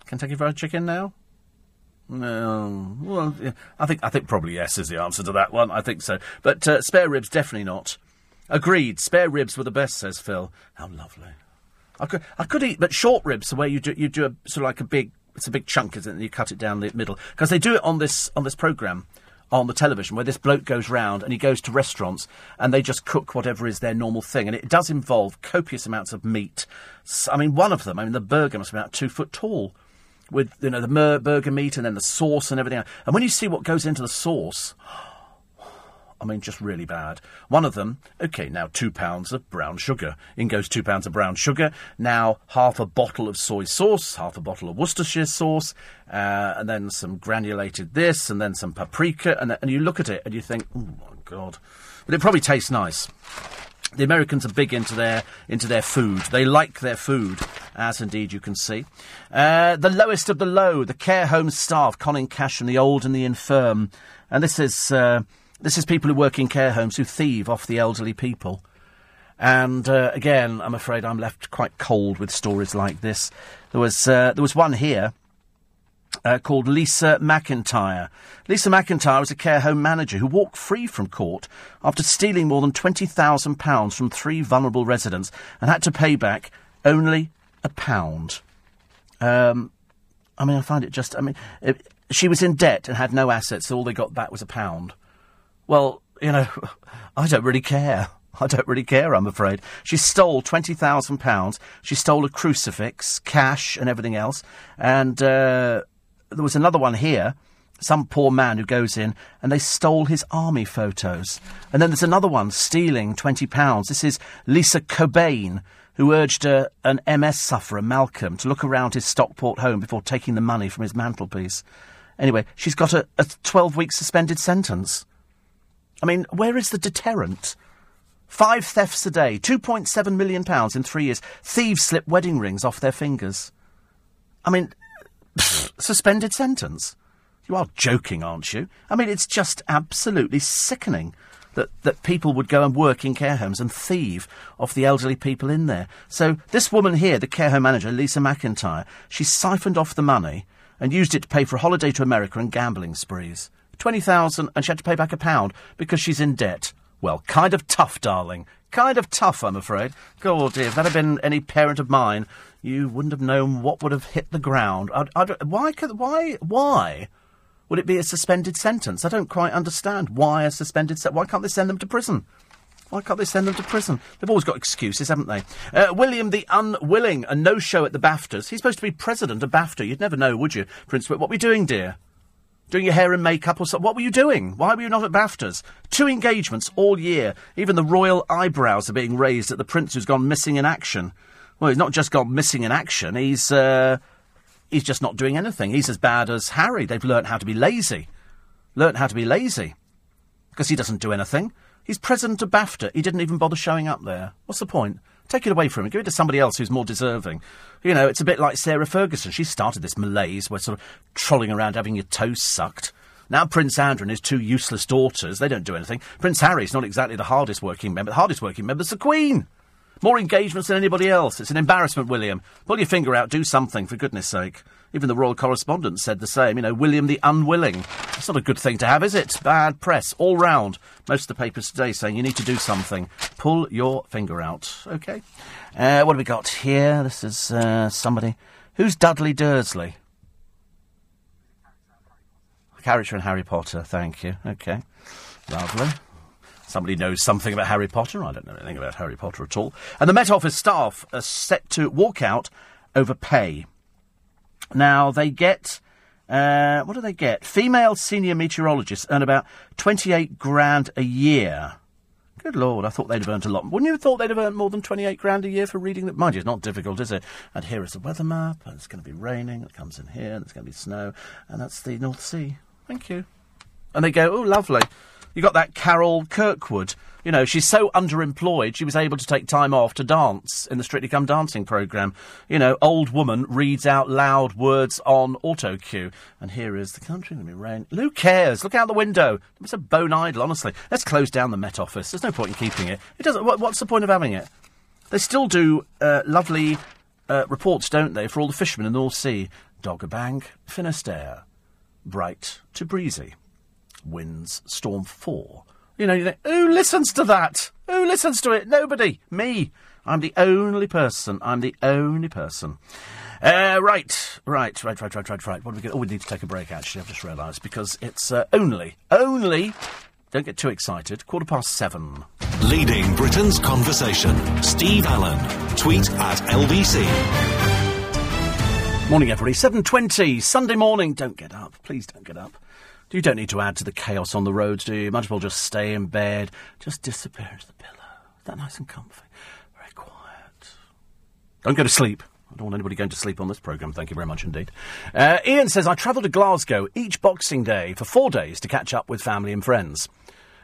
Kentucky Fried Chicken now? No. Well, yeah, I think I think probably yes is the answer to that one. I think so. But uh, spare ribs definitely not. Agreed. Spare ribs were the best, says Phil. How lovely. I could I could eat, but short ribs the way you do you do a sort of like a big it's a big chunk, isn't it? And you cut it down the middle because they do it on this on this program on the television where this bloke goes round and he goes to restaurants and they just cook whatever is their normal thing. And it does involve copious amounts of meat. I mean, one of them, I mean, the burger must be about two foot tall with, you know, the mer- burger meat and then the sauce and everything. And when you see what goes into the sauce, I mean, just really bad. One of them, okay, now two pounds of brown sugar. In goes two pounds of brown sugar. Now half a bottle of soy sauce, half a bottle of Worcestershire sauce, uh, and then some granulated this, and then some paprika, and, and you look at it and you think, oh my god. But it probably tastes nice. The Americans are big into their into their food. They like their food, as indeed you can see. Uh, the lowest of the low, the care home staff conning cash from the old and the infirm, and this is. Uh, this is people who work in care homes who thieve off the elderly people. And uh, again, I'm afraid I'm left quite cold with stories like this. There was uh, there was one here uh, called Lisa McIntyre. Lisa McIntyre was a care home manager who walked free from court after stealing more than twenty thousand pounds from three vulnerable residents and had to pay back only a pound. Um, I mean, I find it just. I mean, it, she was in debt and had no assets, so all they got back was a pound. Well, you know, <laughs> I don't really care. <laughs> I don't really care, I'm afraid. She stole £20,000. She stole a crucifix, cash, and everything else. And uh, there was another one here. Some poor man who goes in and they stole his army photos. And then there's another one stealing £20. This is Lisa Cobain, who urged uh, an MS sufferer, Malcolm, to look around his Stockport home before taking the money from his mantelpiece. Anyway, she's got a 12 week suspended sentence. I mean, where is the deterrent? Five thefts a day, £2.7 million in three years. Thieves slip wedding rings off their fingers. I mean, <laughs> suspended sentence. You are joking, aren't you? I mean, it's just absolutely sickening that, that people would go and work in care homes and thieve off the elderly people in there. So, this woman here, the care home manager, Lisa McIntyre, she siphoned off the money and used it to pay for a holiday to America and gambling sprees. 20,000 and she had to pay back a pound because she's in debt. Well, kind of tough, darling. Kind of tough, I'm afraid. God, dear, if that had been any parent of mine, you wouldn't have known what would have hit the ground. I'd, I'd, why, could, why, why would it be a suspended sentence? I don't quite understand. Why a suspended sentence? Why can't they send them to prison? Why can't they send them to prison? They've always got excuses, haven't they? Uh, William the Unwilling, a no-show at the BAFTAs. He's supposed to be president of BAFTA. You'd never know, would you, Prince? What are we doing, dear? Doing your hair and makeup or something? What were you doing? Why were you not at BAFTAs? Two engagements all year. Even the royal eyebrows are being raised at the prince who's gone missing in action. Well, he's not just gone missing in action. He's uh, he's just not doing anything. He's as bad as Harry. They've learnt how to be lazy. Learnt how to be lazy because he doesn't do anything. He's president of BAFTA. He didn't even bother showing up there. What's the point? Take it away from him. Give it to somebody else who's more deserving. You know, it's a bit like Sarah Ferguson. She started this malaise where sort of trolling around having your toes sucked. Now Prince Andrew and his two useless daughters, they don't do anything. Prince Harry's not exactly the hardest working member. The hardest working member's the Queen. More engagements than anybody else. It's an embarrassment, William. Pull your finger out, do something, for goodness sake. Even the royal correspondent said the same. You know, William the Unwilling. It's not a good thing to have, is it? Bad press, all round. Most of the papers today saying you need to do something. Pull your finger out. OK. Uh, what have we got here? This is uh, somebody. Who's Dudley Dursley? Character in Harry Potter, thank you. OK. Lovely. Somebody knows something about Harry Potter. I don't know anything about Harry Potter at all. And the Met Office staff are set to walk out over pay. Now, they get. Uh, what do they get? Female senior meteorologists earn about 28 grand a year. Good lord, I thought they'd have earned a lot. Wouldn't you have thought they'd have earned more than 28 grand a year for reading that? Mind you, it's not difficult, is it? And here is the weather map, and it's going to be raining, it comes in here, and it's going to be snow, and that's the North Sea. Thank you. And they go, oh, lovely. You got that Carol Kirkwood. You know, she's so underemployed, she was able to take time off to dance in the Strictly Come Dancing programme. You know, old woman reads out loud words on auto cue. And here is the country, going to be rain. Who cares? Look out the window. It's a bone idle, honestly. Let's close down the Met Office. There's no point in keeping it. It doesn't. What, what's the point of having it? They still do uh, lovely uh, reports, don't they, for all the fishermen in the North Sea? Doggerbank, Finisterre, bright to breezy winds storm 4. You know, you think, who listens to that? Who listens to it? Nobody. Me. I'm the only person. I'm the only person. Uh, right, right, right, right, right, right, right. What do we get? Oh, we need to take a break, actually, I've just realised, because it's uh, only, only, don't get too excited, quarter past seven. Leading Britain's conversation. Steve Allen. Tweet at LBC. Morning, everybody. 7.20, Sunday morning. Don't get up. Please don't get up. You don't need to add to the chaos on the roads, do you? Might as well just stay in bed. Just disappear into the pillow. Is that nice and comfy? Very quiet. Don't go to sleep. I don't want anybody going to sleep on this programme. Thank you very much indeed. Uh, Ian says, I travel to Glasgow each Boxing Day for four days to catch up with family and friends.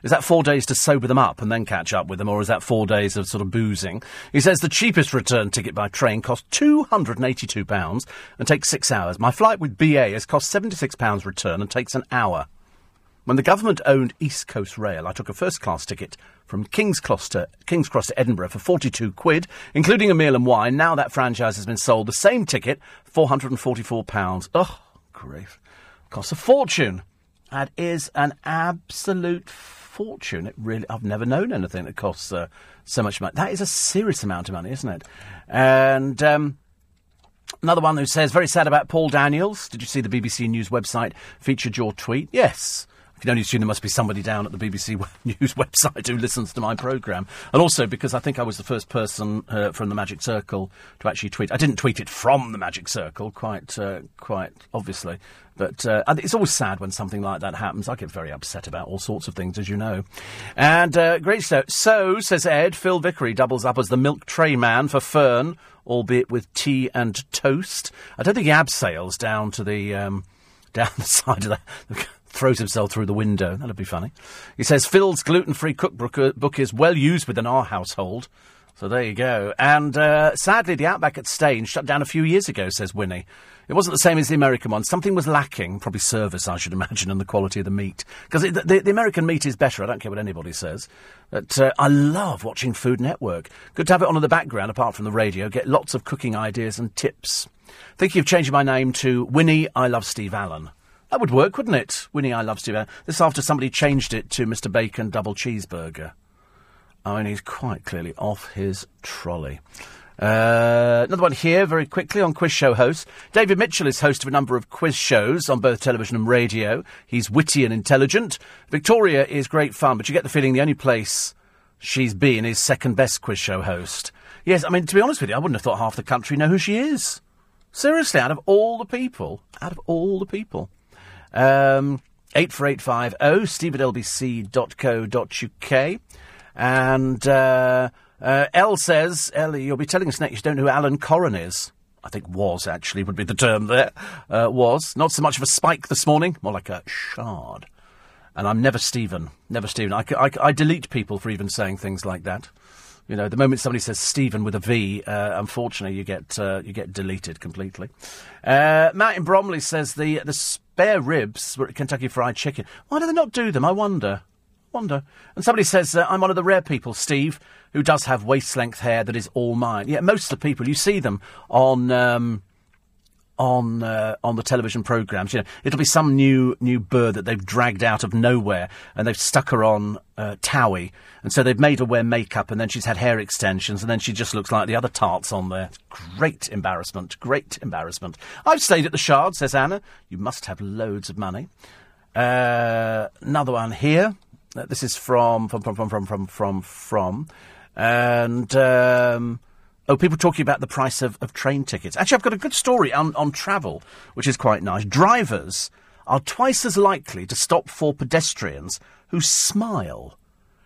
Is that four days to sober them up and then catch up with them, or is that four days of sort of boozing? He says the cheapest return ticket by train costs £282 and takes six hours. My flight with BA has cost £76 return and takes an hour. When the government owned East Coast Rail, I took a first class ticket from King's Cross, to, King's Cross to Edinburgh for 42 quid, including a meal and wine. Now that franchise has been sold. The same ticket, £444. Oh, grief. Costs a fortune. That is an absolute fortune. It really, I've never known anything that costs uh, so much money. That is a serious amount of money, isn't it? And um, another one who says, very sad about Paul Daniels. Did you see the BBC News website featured your tweet? Yes. I can only assume there must be somebody down at the BBC <laughs> News website who listens to my programme. And also because I think I was the first person uh, from the Magic Circle to actually tweet. I didn't tweet it from the Magic Circle, quite, uh, quite obviously. But uh, it's always sad when something like that happens. I get very upset about all sorts of things, as you know. And uh, great so. So, says Ed, Phil Vickery doubles up as the milk tray man for Fern, albeit with tea and toast. I don't think he abseils down to the. Um, <laughs> down the side of the throws himself through the window. That'd be funny. He says Phil's gluten-free cookbook uh, book is well used within our household. So there you go. And uh, sadly, the Outback at Staines shut down a few years ago, says Winnie. It wasn't the same as the American one. Something was lacking, probably service, I should <laughs> imagine, and the quality of the meat. Because the, the, the, American meat is better. I don't care what anybody says. But uh, I love watching Food Network. Good to have it on in the background, apart from the radio. Get lots of cooking ideas and tips. Thinking of changing my name to Winnie. I love Steve Allen. That would work, wouldn't it? Winnie, I love Steve This after somebody changed it to Mr. Bacon Double Cheeseburger. I mean, he's quite clearly off his trolley. Uh, another one here, very quickly, on quiz show hosts. David Mitchell is host of a number of quiz shows on both television and radio. He's witty and intelligent. Victoria is great fun, but you get the feeling the only place she's been is second best quiz show host. Yes, I mean, to be honest with you, I wouldn't have thought half the country know who she is. Seriously, out of all the people, out of all the people. Um, 84850 steve at lbc.co.uk. And, uh, uh, L says, Ellie, you'll be telling us next you don't know who Alan Coren is. I think was, actually, would be the term there. Uh, was. Not so much of a spike this morning, more like a shard. And I'm never Stephen. Never Stephen. I, I, I delete people for even saying things like that. You know, the moment somebody says Stephen with a V, uh, unfortunately, you get uh, you get deleted completely. Uh, Martin Bromley says the the spare ribs were at Kentucky Fried Chicken. Why do they not do them? I wonder. Wonder. And somebody says, uh, I'm one of the rare people, Steve, who does have waist length hair that is all mine. Yeah, most of the people, you see them on. Um, on uh, on the television programs. You know, it'll be some new new bird that they've dragged out of nowhere and they've stuck her on uh, Towie, and so they've made her wear makeup, and then she's had hair extensions, and then she just looks like the other tarts on there. Great embarrassment, great embarrassment. I've stayed at the Shard, says Anna. You must have loads of money. Uh, another one here. Uh, this is from from from from from from from, and. Um, Oh, people talking about the price of, of train tickets. Actually, I've got a good story on, on travel, which is quite nice. Drivers are twice as likely to stop for pedestrians who smile.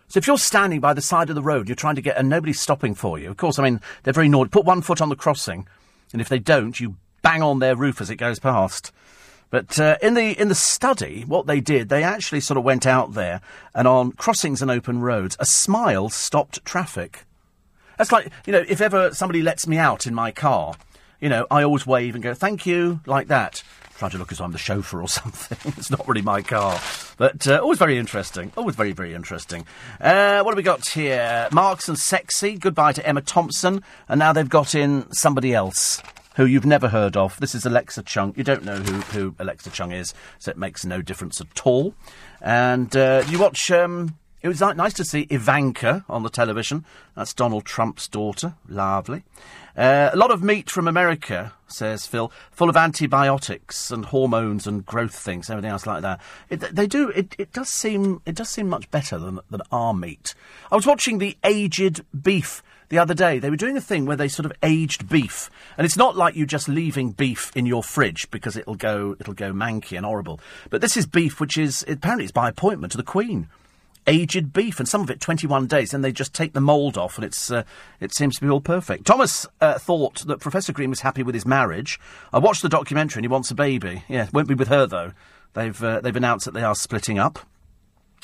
So if you're standing by the side of the road, you're trying to get, and nobody's stopping for you. Of course, I mean, they're very naughty. Put one foot on the crossing, and if they don't, you bang on their roof as it goes past. But uh, in the in the study, what they did, they actually sort of went out there and on crossings and open roads, a smile stopped traffic. That's like, you know, if ever somebody lets me out in my car, you know, I always wave and go, thank you, like that. Trying to look as I'm the chauffeur or <laughs> something. it's not really my car. But uh, always very interesting. Always very, very interesting. Uh, what have we got here? Marks and Sexy. Goodbye to Emma Thompson. And now they've got in somebody else who you've never heard of. This is Alexa Chung. You don't know who, who Alexa Chung is, so it makes no difference at all. And uh, you watch um, it was nice to see Ivanka on the television. That's Donald Trump's daughter. Lovely. Uh, a lot of meat from America, says Phil, full of antibiotics and hormones and growth things, everything else like that. It, they do. It, it does seem. It does seem much better than than our meat. I was watching the aged beef the other day. They were doing a thing where they sort of aged beef, and it's not like you just leaving beef in your fridge because it'll go it'll go manky and horrible. But this is beef which is apparently it's by appointment to the Queen aged beef, and some of it 21 days, and they just take the mould off, and it's uh, it seems to be all perfect. Thomas uh, thought that Professor Green was happy with his marriage. I watched the documentary, and he wants a baby. Yeah, won't be with her though. They've uh, they've announced that they are splitting up.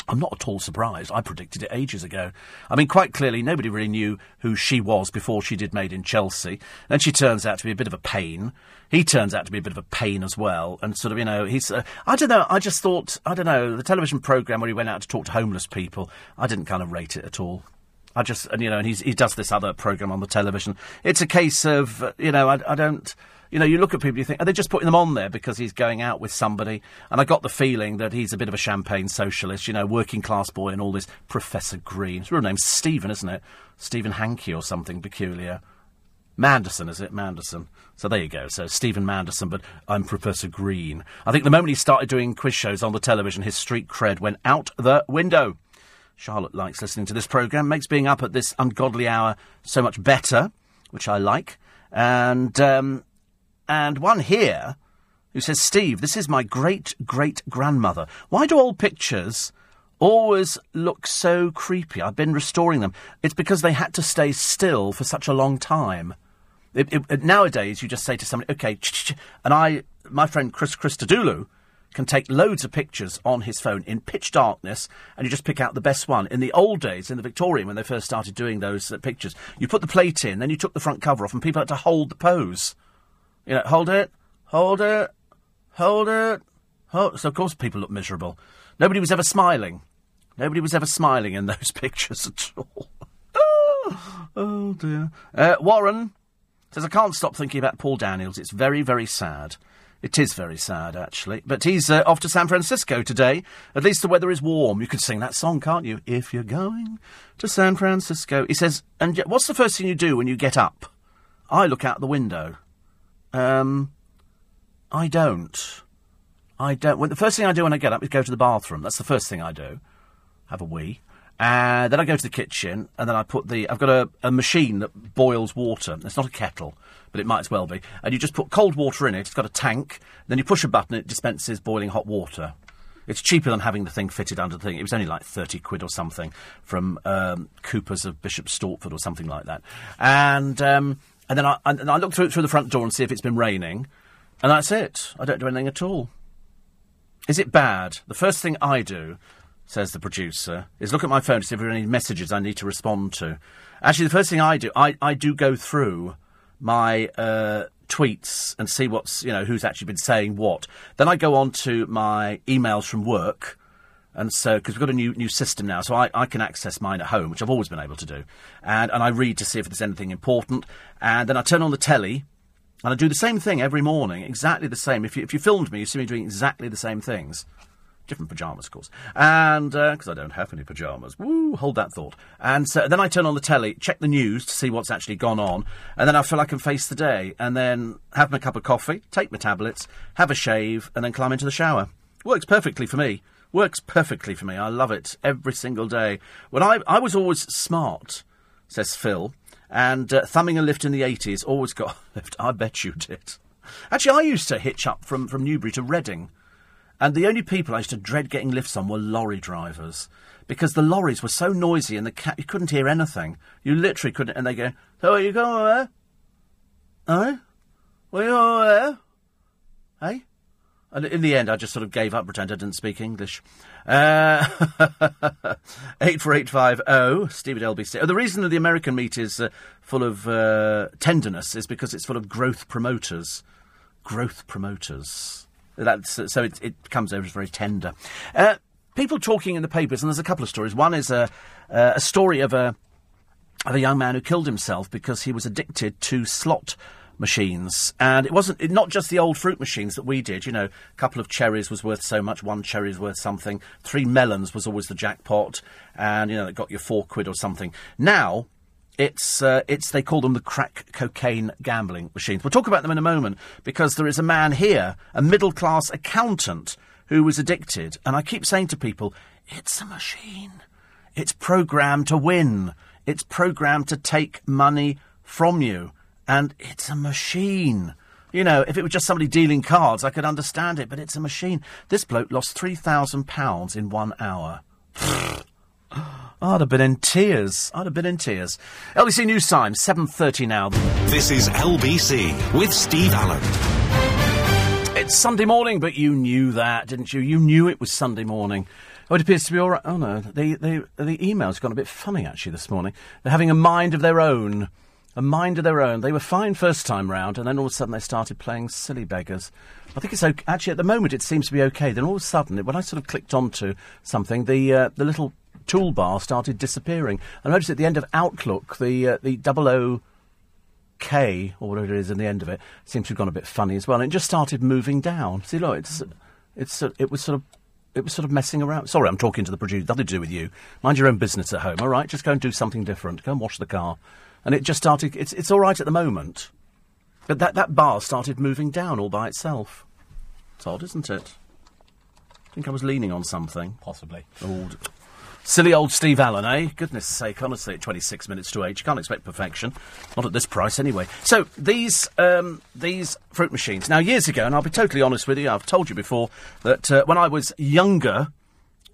I'm not at all surprised. I predicted it ages ago. I mean, quite clearly, nobody really knew who she was before she did Made in Chelsea. Then she turns out to be a bit of a pain. He turns out to be a bit of a pain as well. And sort of, you know, he's. Uh, I don't know. I just thought, I don't know, the television programme where he went out to talk to homeless people, I didn't kind of rate it at all. I just, and you know, and he's, he does this other programme on the television. It's a case of, uh, you know, I, I don't you know, you look at people, you think, are they just putting them on there because he's going out with somebody? And I got the feeling that he's a bit of a champagne socialist, you know, working class boy and all this. Professor Green. His real name's Stephen, isn't it? Stephen Hankey or something peculiar. Manderson, is it? Manderson. So there you go. So Stephen Manderson, but I'm Professor Green. I think the moment he started doing quiz shows on the television, his street cred went out the window. Charlotte likes listening to this programme, makes being up at this ungodly hour so much better, which I like. And um, and one here who says, Steve, this is my great great grandmother. Why do old pictures always look so creepy? I've been restoring them. It's because they had to stay still for such a long time. It, it, nowadays, you just say to somebody, okay, and I, my friend Chris Christodoulou, can take loads of pictures on his phone in pitch darkness, and you just pick out the best one. In the old days, in the Victorian, when they first started doing those uh, pictures, you put the plate in, then you took the front cover off, and people had to hold the pose. You know, hold it, hold it, hold it, hold. So of course people look miserable. Nobody was ever smiling. Nobody was ever smiling in <laughs> those pictures at all. oh, <laughs> oh, dear. Uh, Warren says I can't stop thinking about Paul Daniels. It's very, very sad. It is very sad, actually. But he's uh, off to San Francisco today. At least the weather is warm. You could sing that song, can't you? If you're going to San Francisco. He says, and what's the first thing you do when you get up? I look out the window. Um, I don't. I don't. Well, the first thing I do when I get up is go to the bathroom. That's the first thing I do. Have a wee. And then I go to the kitchen, and then I put the. I've got a, a machine that boils water. It's not a kettle, but it might as well be. And you just put cold water in it. It's got a tank. Then you push a button, it dispenses boiling hot water. It's cheaper than having the thing fitted under the thing. It was only like 30 quid or something from um, Cooper's of Bishop Stortford or something like that. And um, and then I, and I look through through the front door and see if it's been raining, and that's it. I don't do anything at all. Is it bad? The first thing I do, says the producer, is look at my phone to see if there are any messages I need to respond to. Actually, the first thing I do, I, I do go through my uh, tweets and see what's you know who's actually been saying what. Then I go on to my emails from work and so, because we've got a new new system now, so I, I can access mine at home, which I've always been able to do. And, and I read to see if there's anything important. And then I turn on the telly, and I do the same thing every morning, exactly the same. If you, if you filmed me, you see me doing exactly the same things. Different pyjamas, of course. And, because uh, I don't have any pyjamas. Woo, hold that thought. And so then I turn on the telly, check the news to see what's actually gone on, and then I feel I can face the day, and then have my cup of coffee, take my tablets, have a shave, and then climb into the shower. Works perfectly for me. Works perfectly for me. I love it every single day. When I, I was always smart, says Phil, and uh, thumbing a lift in the 80s, always got <laughs> a lift. I bet you did. Actually, I used to hitch up from, from Newbury to Reading, and the only people I used to dread getting lifts on were lorry drivers. Because the lorries were so noisy and the cat you couldn't hear anything. You literally couldn't. And they go, "So are you going where? Eh? Where you going where? Hey? And in the end, I just sort of gave up, pretend I didn't speak English. Uh, <laughs> 84850, Steve at LBC. The reason that the American meat is uh, full of uh, tenderness is because it's full of growth promoters. Growth promoters. That's, so it, it comes over as very tender. Uh, people talking in the papers, and there's a couple of stories. One is a, uh, a story of a, of a young man who killed himself because he was addicted to slot machines, and it wasn't it, not just the old fruit machines that we did. You know, a couple of cherries was worth so much, one cherry worth something, three melons was always the jackpot, and you know it got you four quid or something. Now. It's, uh, it's, they call them the crack cocaine gambling machines. We'll talk about them in a moment because there is a man here, a middle class accountant, who was addicted. And I keep saying to people, it's a machine. It's programmed to win. It's programmed to take money from you. And it's a machine. You know, if it were just somebody dealing cards, I could understand it, but it's a machine. This bloke lost £3,000 in one hour. <gasps> I'd have been in tears. I'd have been in tears. LBC News Time, 7.30 now. This is LBC with Steve Allen. It's Sunday morning, but you knew that, didn't you? You knew it was Sunday morning. Oh, it appears to be all right. Oh, no. The, the, the email's gone a bit funny, actually, this morning. They're having a mind of their own. A mind of their own. They were fine first time round, and then all of a sudden they started playing silly beggars. I think it's okay. Actually, at the moment, it seems to be okay. Then all of a sudden, when I sort of clicked onto something, the, uh, the little toolbar started disappearing. I noticed at the end of Outlook, the, uh, the double O K, or whatever it is in the end of it, seems to have gone a bit funny as well. And it just started moving down. See, look, it's, it's, uh, it was sort of it was sort of messing around. Sorry, I'm talking to the producer. Nothing to do with you. Mind your own business at home, all right? Just go and do something different. Go and wash the car. And it just started. It's, it's all right at the moment. But that, that bar started moving down all by itself. It's odd, isn't it? I think I was leaning on something. Possibly. Old. Silly old Steve Allen, eh? Goodness sake, honestly, at 26 minutes to 8, you can't expect perfection. Not at this price, anyway. So, these, um, these fruit machines. Now, years ago, and I'll be totally honest with you, I've told you before that uh, when I was younger,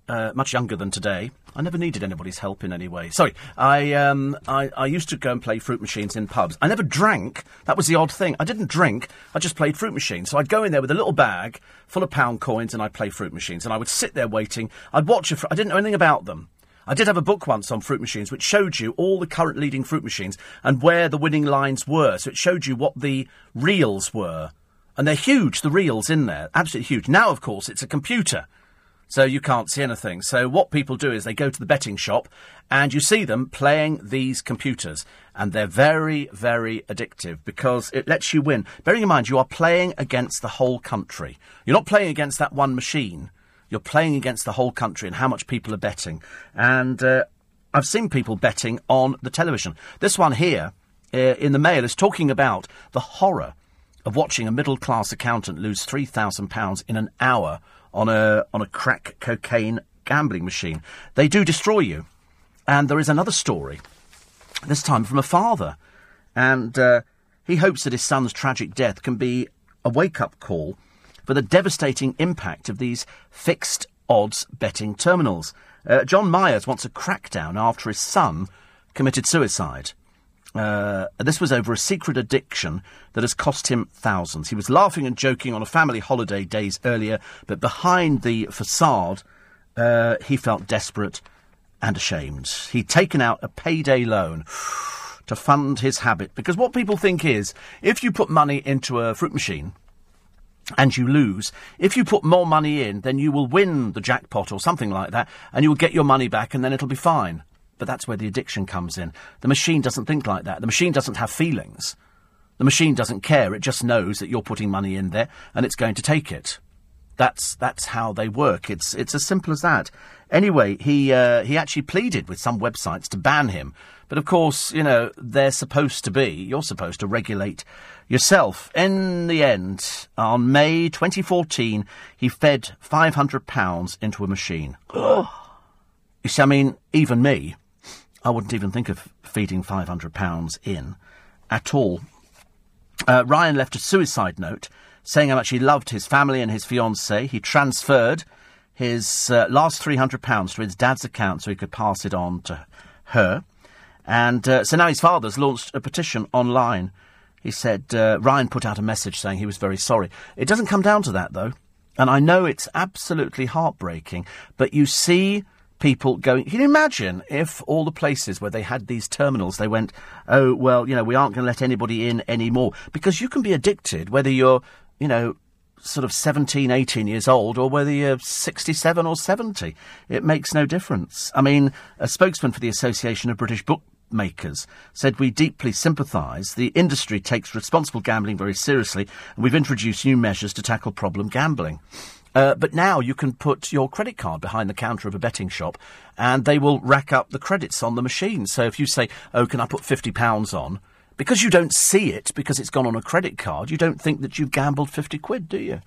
uh, much younger than today, I never needed anybody's help in any way. Sorry, I, um, I, I used to go and play fruit machines in pubs. I never drank. That was the odd thing. I didn't drink. I just played fruit machines. So I'd go in there with a little bag full of pound coins and I'd play fruit machines. And I would sit there waiting. I'd watch it. Fr- I didn't know anything about them. I did have a book once on fruit machines which showed you all the current leading fruit machines and where the winning lines were. So it showed you what the reels were. And they're huge, the reels in there. Absolutely huge. Now, of course, it's a computer so you can't see anything. So what people do is they go to the betting shop and you see them playing these computers and they're very, very addictive because it lets you win. Bearing in mind you are playing against the whole country. You're not playing against that one machine. You're playing against the whole country and how much people are betting. And uh, I've seen people betting on the television. This one here uh, in the Mail is talking about the horror of watching a middle class accountant lose £3,000 in an hour on a on a crack cocaine gambling machine. They do destroy you. And there is another story, this time from a father, and uh, he hopes that his son's tragic death can be a wake up call for the devastating impact of these fixed odds betting terminals. Uh, John Myers wants a crackdown after his son committed suicide. Uh, this was over a secret addiction that has cost him thousands. He was laughing and joking on a family holiday days earlier, but behind the facade, uh, he felt desperate and ashamed. He'd taken out a payday loan to fund his habit because what people think is if you put money into a fruit machine, and you lose. If you put more money in, then you will win the jackpot or something like that, and you will get your money back, and then it'll be fine. But that's where the addiction comes in. The machine doesn't think like that. The machine doesn't have feelings. The machine doesn't care. It just knows that you're putting money in there and it's going to take it. That's that's how they work. It's it's as simple as that. Anyway, he uh, he actually pleaded with some websites to ban him, but of course, you know they're supposed to be. You're supposed to regulate yourself. In the end, on May 2014, he fed 500 pounds into a machine. you see, I mean, even me, I wouldn't even think of feeding £500 in at all. Uh, Ryan left a suicide note saying how much he loved his family and his fiancée. He transferred his uh, last £300 to his dad's account so he could pass it on to her. And uh, so now his father's launched a petition online. He said, uh, Ryan put out a message saying he was very sorry. It doesn't come down to that, though. And I know it's absolutely heartbreaking, but you see people going. Can you imagine if all the places where they had these terminals, they went, oh, well, you know, we aren't going to let anybody in anymore? Because you can be addicted, whether you're, you know, sort of 17, 18 years old, or whether you're 67 or 70. It makes no difference. I mean, a spokesman for the Association of British Book makers said we deeply sympathise. The industry takes responsible gambling very seriously, and we've introduced new measures to tackle problem gambling. Uh, but now you can put your credit card behind the counter of a betting shop, and they will rack up the credits on the machine. So if you say, "Oh, can I put fifty pounds on?" because you don't see it because it's gone on a credit card, you don't think that you've gambled fifty quid, do you?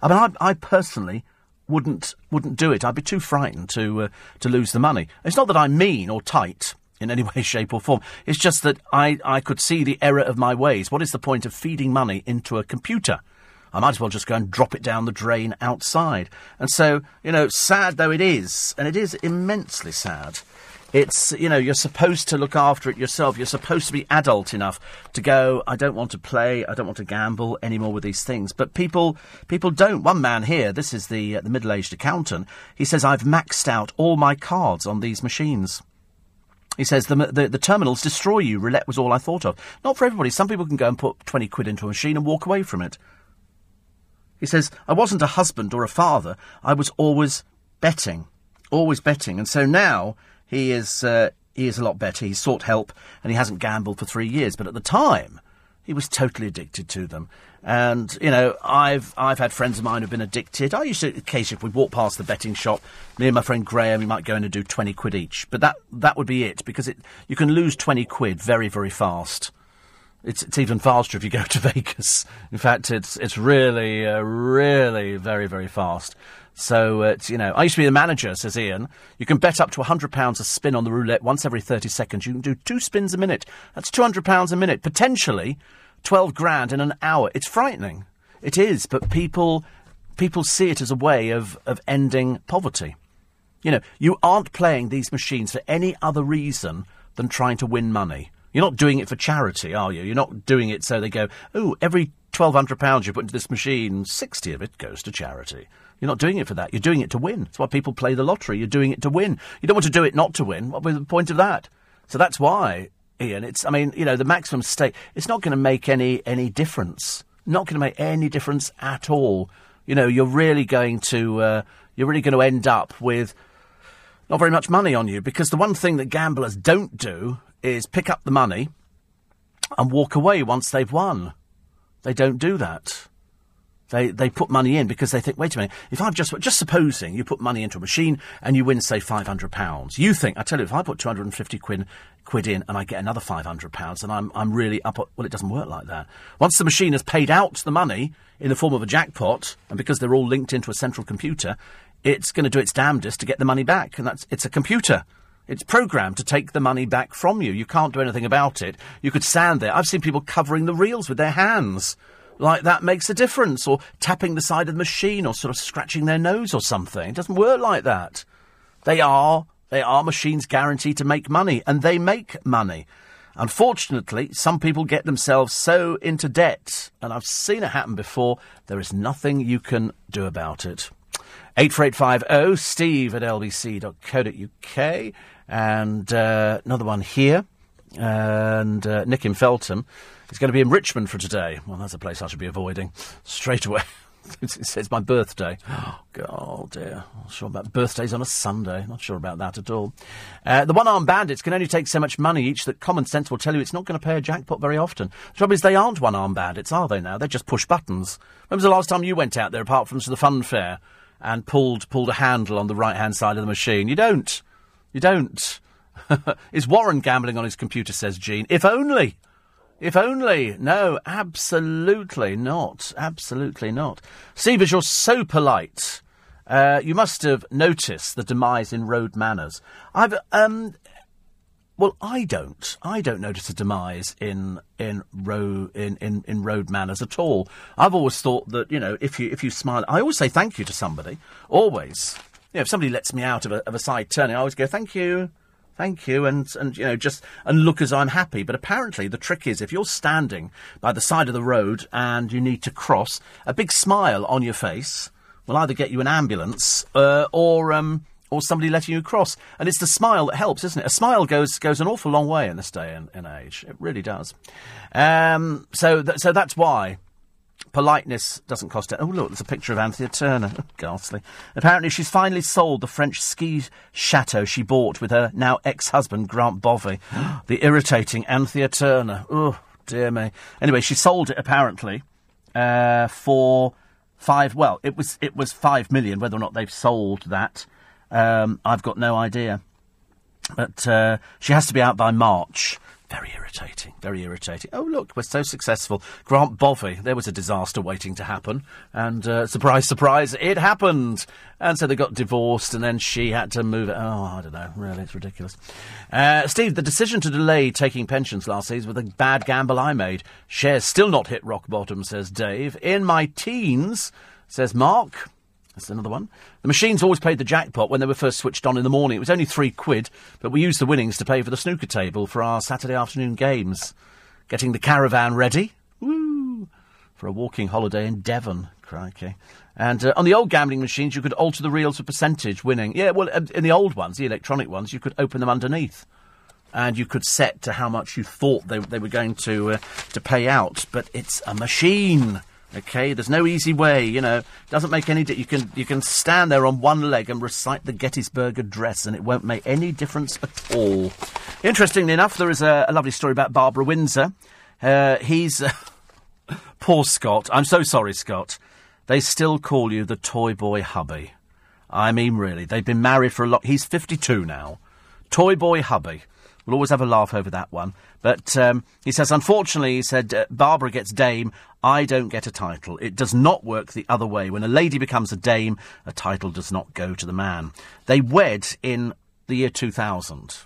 I mean, I, I personally wouldn't wouldn't do it. I'd be too frightened to uh, to lose the money. It's not that I'm mean or tight in any <laughs> way, shape, or form. It's just that I, I could see the error of my ways. What is the point of feeding money into a computer? I might as well just go and drop it down the drain outside. And so, you know, sad though it is, and it is immensely sad, it's, you know, you're supposed to look after it yourself. You're supposed to be adult enough to go, I don't want to play, I don't want to gamble anymore with these things. But people, people don't. One man here, this is the, uh, the middle-aged accountant, he says, I've maxed out all my cards on these machines. He says the, the, the, terminals destroy you. Roulette was all I thought of. Not for everybody. Some people can go and put 20 quid into a machine and walk away from it. He says, I wasn't a husband or a father. I was always betting. Always betting. And so now he is uh, he is a lot better. He's sought help and he hasn't gambled for three years. But at the time, he was totally addicted to them. And you know, I've I've had friends of mine who've been addicted. I used to occasionally, if we walk past the betting shop, me and my friend Graham, we might go in and do twenty quid each. But that that would be it because it you can lose twenty quid very very fast. It's, it's even faster if you go to <laughs> Vegas. In fact, it's it's really uh, really very very fast. So, it's, you know, I used to be the manager, says Ian. You can bet up to £100 a spin on the roulette once every 30 seconds. You can do two spins a minute. That's £200 a minute. Potentially 12 grand in an hour. It's frightening. It is, but people, people see it as a way of, of ending poverty. You know, you aren't playing these machines for any other reason than trying to win money. You're not doing it for charity, are you? You're not doing it so they go, oh, every £1,200 you put into this machine, 60 of it goes to charity. You're not doing it for that. You're doing it to win. That's why people play the lottery. You're doing it to win. You don't want to do it not to win. What would be the point of that? So that's why, Ian, it's, I mean, you know, the maximum stake, it's not going to make any, any difference. Not going to make any difference at all. You know, you're really going to, uh, you're really going to end up with not very much money on you because the one thing that gamblers don't do is pick up the money and walk away once they've won. They don't do that. They they put money in because they think, wait a minute, if I've just just supposing you put money into a machine and you win say five hundred pounds, you think I tell you if I put two hundred and fifty quid quid in and I get another five hundred pounds, then I'm I'm really up. Well, it doesn't work like that. Once the machine has paid out the money in the form of a jackpot, and because they're all linked into a central computer, it's going to do its damnedest to get the money back, and that's it's a computer. It's programmed to take the money back from you. You can't do anything about it. You could stand there. I've seen people covering the reels with their hands like that makes a difference, or tapping the side of the machine, or sort of scratching their nose or something. It doesn't work like that. They are they are machines guaranteed to make money, and they make money. Unfortunately, some people get themselves so into debt, and I've seen it happen before, there is nothing you can do about it. 84850 steve at lbc.co.uk, and uh, another one here, and uh, Nick in Feltham. is going to be in Richmond for today. Well, that's a place I should be avoiding straight away. <laughs> it's my birthday. <gasps> Oh, God, dear. Not sure about birthdays on a Sunday. Not sure about that at all. Uh, the one-armed bandits can only take so much money each that common sense will tell you it's not going to pay a jackpot very often. The trouble is they aren't one-armed bandits, are they now? They just push buttons. When was the last time you went out there, apart from to the fun fair, and pulled, pulled a handle on the right-hand side of the machine? You don't. You don't. <laughs> is Warren gambling on his computer, says Jean. If only. If only. No, absolutely not. Absolutely not. Steve, as you're so polite, uh, you must have noticed the demise in road manners. I've, um, well, I don't. I don't notice a demise in in road in, in, in road manners at all. I've always thought that you know if you if you smile, I always say thank you to somebody. Always. Know, if somebody lets me out of a, of a side turning, I always go thank you. Thank you, and and you know just and look as I'm happy. But apparently the trick is if you're standing by the side of the road and you need to cross, a big smile on your face will either get you an ambulance uh, or um, or somebody letting you cross. And it's the smile that helps, isn't it? A smile goes goes an awful long way in this day and, and age. It really does. Um, so th- so that's why politeness doesn't cost it. Oh, look, there's a picture of Anthea Turner. <laughs> Ghastly. Apparently, she's finally sold the French ski chateau she bought with her now ex-husband, Grant Bovey. <gasps> the irritating Anthea Turner. Oh, dear me. Anyway, she sold it, apparently, uh, for five, well, it was, it was five million. Whether or not they've sold that, um, I've got no idea. But uh, she has to be out by March. Very irritating, very irritating. Oh, look, we're so successful. Grant Bovey, there was a disaster waiting to happen. And uh, surprise, surprise, it happened. And so they got divorced, and then she had to move it. Oh, I don't know. Really, it's ridiculous. Uh, Steve, the decision to delay taking pensions last season was a bad gamble I made. Shares still not hit rock bottom, says Dave. In my teens, says Mark. That's another one. The machines always paid the jackpot when they were first switched on in the morning. It was only three quid, but we used the winnings to pay for the snooker table for our Saturday afternoon games. Getting the caravan ready. Woo! For a walking holiday in Devon. Crikey. And uh, on the old gambling machines, you could alter the reels for percentage winning. Yeah, well, in the old ones, the electronic ones, you could open them underneath. And you could set to how much you thought they, they were going to, uh, to pay out. But it's a machine. Okay, there's no easy way. You know, doesn't make any. Di- you can you can stand there on one leg and recite the Gettysburg Address, and it won't make any difference at all. Interestingly enough, there is a, a lovely story about Barbara Windsor. Uh, he's uh, <laughs> poor Scott. I'm so sorry, Scott. They still call you the toy boy hubby. I mean, really, they've been married for a lot. He's 52 now. Toy boy hubby. We'll always have a laugh over that one. But um, he says, unfortunately, he said, uh, Barbara gets dame, I don't get a title. It does not work the other way. When a lady becomes a dame, a title does not go to the man. They wed in the year 2000.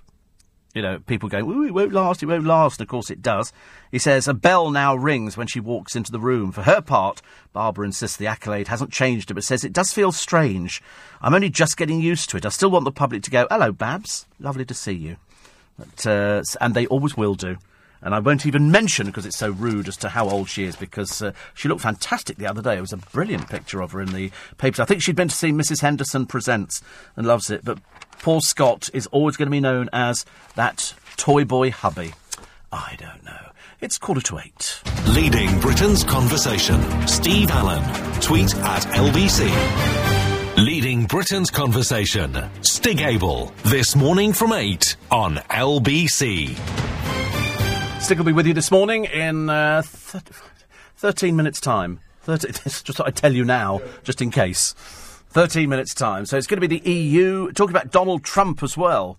You know, people go, Ooh, it won't last, it won't last. And of course it does. He says, a bell now rings when she walks into the room. For her part, Barbara insists the accolade hasn't changed but says it does feel strange. I'm only just getting used to it. I still want the public to go, hello, Babs. Lovely to see you. But, uh, and they always will do. And I won't even mention, because it's so rude, as to how old she is, because uh, she looked fantastic the other day. It was a brilliant picture of her in the papers. I think she'd been to see Mrs. Henderson Presents and loves it. But poor Scott is always going to be known as that toy boy hubby. I don't know. It's quarter to eight. Leading Britain's conversation. Steve Allen. Tweet at LBC. Leading Britain's conversation. Stig Abell. This morning from 8 on LBC. Stig will be with you this morning in uh, th- 13 minutes' time. 30, this <laughs> just what I tell you now, just in case. 13 minutes' time. So it's going to be the EU. Talking about Donald Trump as well.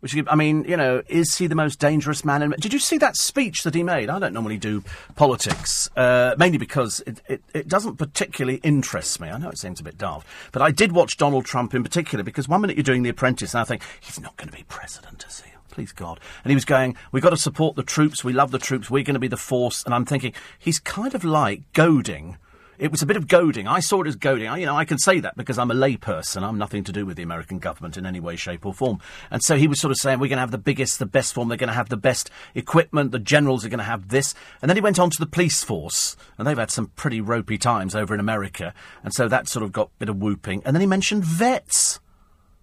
Which, I mean, you know, is he the most dangerous man in... Did you see that speech that he made? I don't normally do politics, uh, mainly because it, it, it, doesn't particularly interest me. I know it seems a bit daft. But I did watch Donald Trump in particular because one minute you're doing The Apprentice and I think, he's not going to be president, is he? Please God. And he was going, we've got to support the troops, we love the troops, we're going to be the force. And I'm thinking, he's kind of like goading it was a bit of goading. I saw it as goading. I, you know, I can say that because I'm a layperson. I'm nothing to do with the American government in any way, shape, or form. And so he was sort of saying, we're going to have the biggest, the best form. They're going to have the best equipment. The generals are going to have this. And then he went on to the police force. And they've had some pretty ropey times over in America. And so that sort of got a bit of whooping. And then he mentioned vets.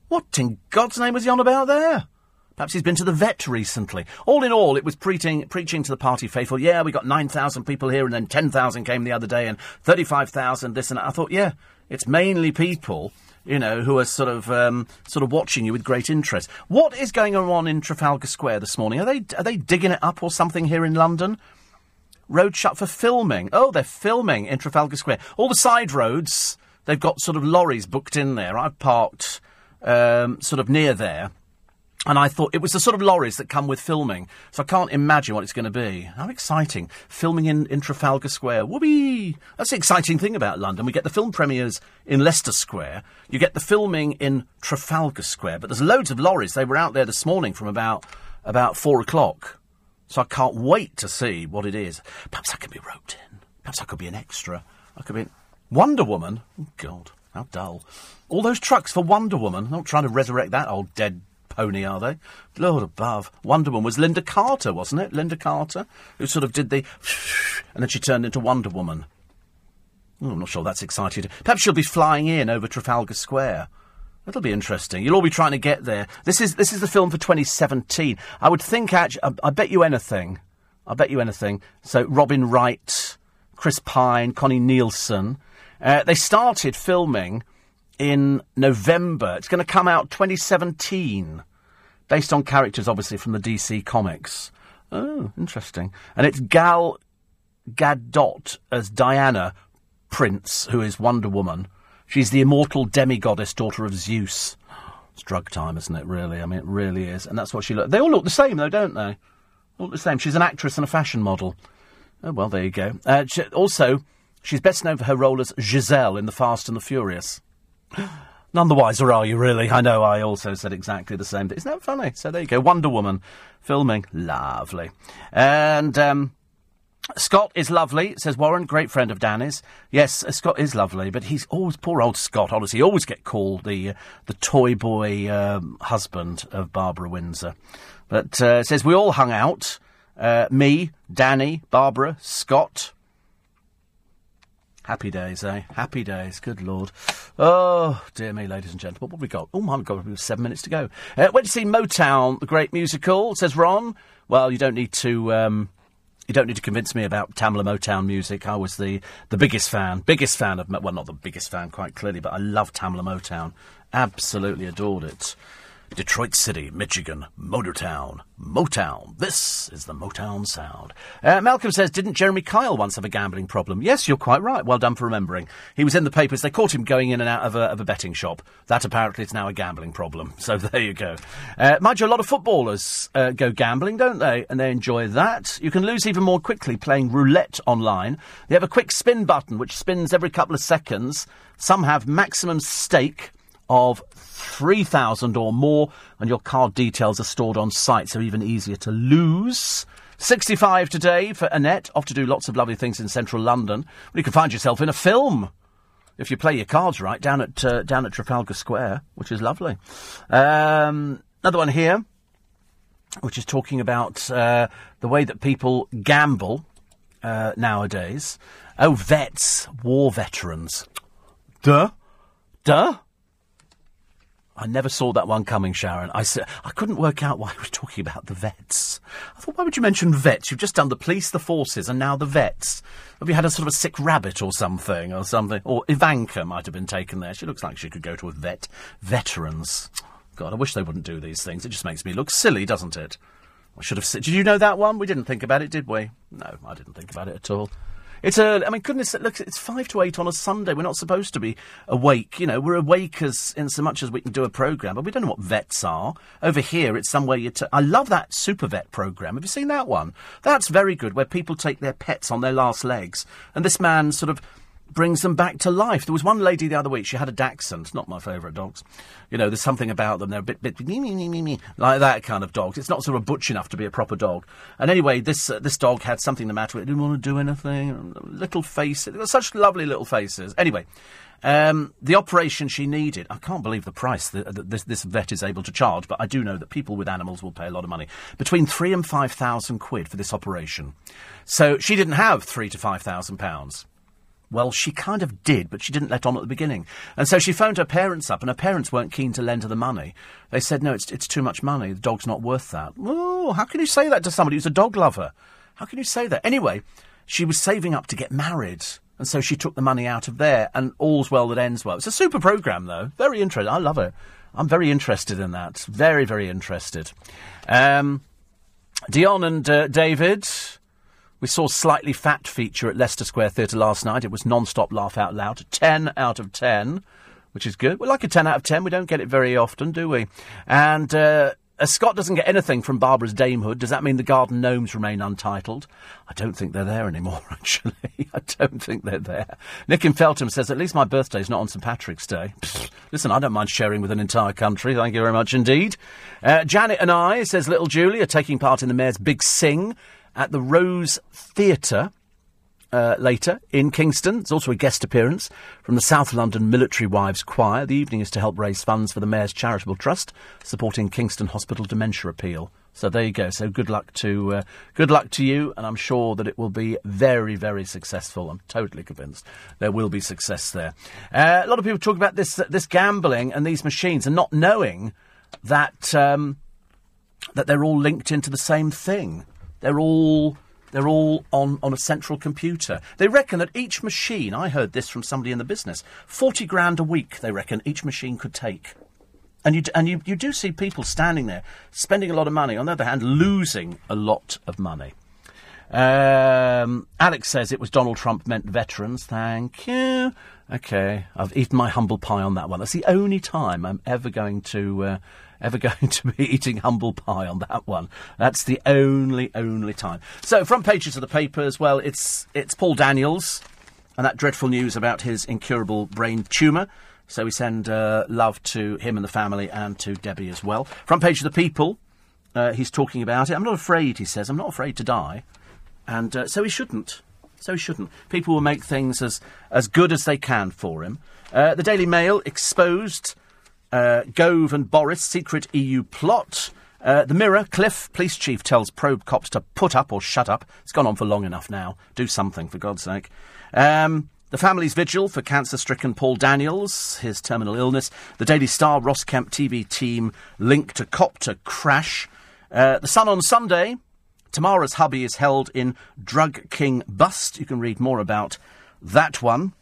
What in God's name was he on about there? Perhaps he's been to the vet recently. All in all, it was preaching, preaching to the party faithful. Yeah, we got 9,000 people here and then 10,000 came the other day and 35,000 this and that. I thought, yeah, it's mainly people, you know, who are sort of, um, sort of watching you with great interest. What is going on in Trafalgar Square this morning? Are they, are they digging it up or something here in London? Road shut for filming. Oh, they're filming in Trafalgar Square. All the side roads, they've got sort of lorries booked in there. I've parked, um, sort of near there and I thought it was the sort of lorries that come with filming, so I can't imagine what it's going to be. How exciting! Filming in, in Trafalgar Square. Whoopee! That's the exciting thing about London. We get the film premieres in Leicester Square. You get the filming in Trafalgar Square. But there's loads of lorries. They were out there this morning from about about four o'clock. So I can't wait to see what it is. Perhaps I could be roped in. Perhaps I could be an extra. I could be Wonder Woman. Oh God, how dull! All those trucks for Wonder Woman. I'm not trying to resurrect that old dead pony, are they? Lord above. Wonder Woman was Lynda Carter, wasn't it? Lynda Carter, who sort of did the, and then she turned into Wonder Woman. Oh, I'm not sure that's excited. Perhaps she'll be flying in over Trafalgar Square. That'll be interesting. You'll all be trying to get there. This is this is the film for 2017. I would think, actually, I, I bet you anything. I bet you anything. So Robin Wright, Chris Pine, Connie Nielsen. Uh, they started filming in November. It's going to come out 2017, based on characters, obviously, from the DC comics. Oh, interesting. And it's Gal Gadot as Diana Prince, who is Wonder Woman. She's the immortal demigoddess, daughter of Zeus. It's drug time, isn't it, really? I mean, it really is. And that's what she looks. They all look the same, though, don't they? All the same. She's an actress and a fashion model. Oh, well, there you go. Uh, she, also, she's best known for her role as Gisele in The Fast and the Furious. None the wiser are you, really? I know I also said exactly the same. Thing. Isn't that funny? So there you go. Wonder Woman filming. Lovely. And, um, Scott is lovely, says Warren, great friend of Danny's. Yes, uh, Scott is lovely, but he's always poor old Scott. Honestly, he always get called the uh, the toy boy um, husband of Barbara Windsor. But uh, says we all hung out. Uh, me, Danny, Barbara, Scott. Happy days, eh? Happy days. Good lord. Oh, dear me, ladies and gentlemen. What have we got? Oh, my God, we've seven minutes to go. Uh, went to see Motown, the great musical, says Ron. Well, you don't need to. Um, you don't need to convince me about Tamla Motown music. I was the, the biggest fan, biggest fan of, well, not the biggest fan quite clearly, but I love Tamla Motown. Absolutely adored it. Detroit City, Michigan, Motortown, Motown. This is the Motown sound. Uh, Malcolm says, didn't Jeremy Kyle once have a gambling problem? Yes, you're quite right. Well done for remembering. He was in the papers. They caught him going in and out of a, of a betting shop. That apparently is now a gambling problem. <laughs> So there you go. Uh, mind you, a lot of footballers uh, go gambling, don't they? And they enjoy that. You can lose even more quickly playing roulette online. They have a quick spin button which spins every couple of seconds. Some have maximum stake of 3,000 or more, and your card details are stored on site, so even easier to lose. 65 today for Annette, off to do lots of lovely things in central London. Well, you can find yourself in a film if you play your cards right down at uh, down at Trafalgar Square, which is lovely. Um, another one here, which is talking about uh, the way that people gamble uh, nowadays. Oh, vets, war veterans. Duh, duh. I never saw that one coming, Sharon. I said I couldn't work out why <laughs> he was talking about the vets. I thought, why would you mention vets? You've just done the police, the forces, and now the vets. Have you had a sort of a sick rabbit or something, or something? Or Ivanka might have been taken there. She looks like she could go to a vet. Veterans. God, I wish they wouldn't do these things. It just makes me look silly, doesn't it? I should have. said. Did you know that one? We didn't think about it, did we? No, I didn't think about it at all. It's a. I mean, goodness, look, it's five to eight on a Sunday. We're not supposed to be awake. You know, we're awake as in so much as we can do a program, but we don't know what vets are. Over here, it's somewhere you. T- I love that super vet program. Have you seen that one? That's very good, where people take their pets on their last legs, and this man sort of brings them back to life. There was one lady the other week, she had a dachshund, not my favourite dogs. You know, there's something about them, they're a bit, bit, me, me, me, like that kind of dogs. It's not sort of butch enough to be a proper dog. And anyway, this uh, this dog had something the matter with it, didn't want to do anything, little face, such lovely little faces. Anyway, um, the operation she needed, I can't believe the price that, that this, this, vet is able to charge, but I do know that people with animals will pay a lot of money. Between three and five thousand quid for this operation. So she didn't have three to five thousand pounds. Well, she kind of did, but she didn't let on at the beginning. And so she phoned her parents up, and her parents weren't keen to lend her the money. They said, no, it's, it's too much money. The dog's not worth that. Oh, how can you say that to somebody who's a dog lover? How can you say that? Anyway, she was saving up to get married. And so she took the money out of there, and all's well that ends well. It's a super program, though. Very interesting. I love it. I'm very interested in that. Very, very interested. Um, Dion and uh, David we saw Slightly Fat feature at Leicester Square Theatre last night. It was non-stop laugh out loud. 10 out of 10, which is good. We like a 10 out of 10. We don't get it very often, do we? And uh, as Scott doesn't get anything from Barbara's damehood, does that mean the garden gnomes remain untitled? I don't think they're there anymore, <laughs> actually. I don't think they're there. Nick in Feltham says, at least my birthday's not on St Patrick's Day. <laughs> Listen, I don't mind sharing with an entire country. Thank you very much indeed. Uh, Janet and I, says little Julie, are taking part in the Mayor's Big Sing at the Rose Theatre. Uh, later in Kingston. There's also a guest appearance from the South London Military Wives Choir. The evening is to help raise funds for the Mayor's Charitable Trust, supporting Kingston Hospital Dementia Appeal. So there you go. So good luck to uh, good luck to you, and I'm sure that it will be very, very successful. I'm totally convinced there will be success there. Uh, a lot of people talk about this this gambling and these machines, and not knowing that um, that they're all linked into the same thing. They're all They're all on, on a central computer. They reckon that each machine, I heard this from somebody in the business, 40 grand a week, they reckon each machine could take. And you, and you, you do see people standing there spending a lot of money, on the other hand, losing a lot of money. Um, Alex says it was Donald Trump meant veterans. Thank you. Okay, I've eaten my humble pie on that one. That's the only time I'm ever going to uh, ever <laughs> going to be eating humble pie on that one. That's the only only time. So front pages of the papers. Well, it's it's Paul Daniels and that dreadful news about his incurable brain tumour. So we send uh, love to him and the family and to Debbie as well. Front page of the People. Uh, he's talking about it. I'm not afraid, he says. I'm not afraid to die. And uh, so he shouldn't. So he shouldn't. People will make things as, as good as they can for him. Uh, the Daily Mail exposed uh, Gove and Boris secret EU plot. Uh, the Mirror, Cliff, police chief, tells probe cops to put up or shut up. It's gone on for long enough now. Do something, for God's sake. Um, the family's vigil for cancer stricken Paul Daniels, his terminal illness. The Daily Star, Ross Kemp TV team linked to copter crash. Uh, the Sun on Sunday, Tamara's hubby is held in Drug King Bust. You can read more about that one.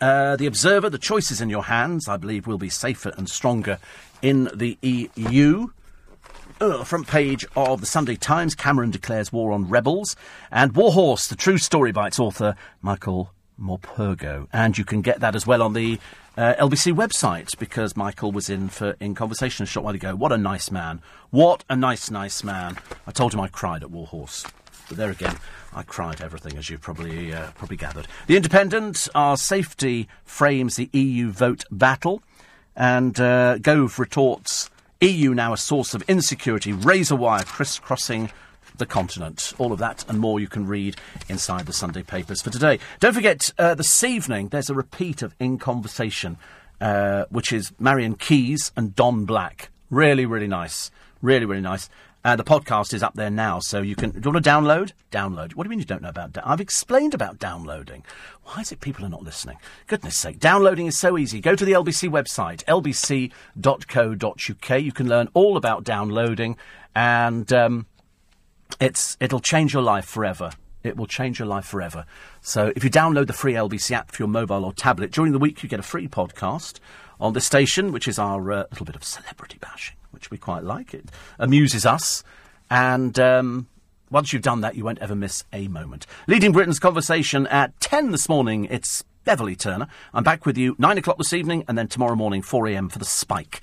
Uh, the Observer, the choices in your hands, I believe, we'll be safer and stronger in the EU. Uh, front page of the Sunday Times, Cameron declares war on rebels. And Warhorse, the true story by its author, Michael Morpurgo. And you can get that as well on the uh, LBC website because Michael was in for in conversation a short while ago. What a nice man! What a nice, nice man! I told him I cried at Warhorse, but there again, I cried everything as you probably uh, probably gathered. The Independent, our safety frames the EU vote battle, and uh, Gove retorts. EU now a source of insecurity, razor wire crisscrossing the continent. All of that and more you can read inside the Sunday papers for today. Don't forget, uh, this evening there's a repeat of In Conversation, uh, which is Marian Keyes and Don Black. Really, really nice. Really, really nice. Uh, the podcast is up there now, so you can. Do you want to download? Download. What do you mean you don't know about? Da- I've explained about downloading. Why is it people are not listening? Goodness sake, downloading is so easy. Go to the LBC website, lbc.co.uk. You can learn all about downloading, and um, it's it'll change your life forever. It will change your life forever. So if you download the free LBC app for your mobile or tablet during the week, you get a free podcast on the station, which is our uh, little bit of celebrity bashing, we quite like. It amuses us, and um, once you've done that, you won't ever miss a moment. Leading Britain's conversation at ten this morning. It's Beverley Turner. I'm back with you nine o'clock this evening, and then tomorrow morning four a.m. for the Spike.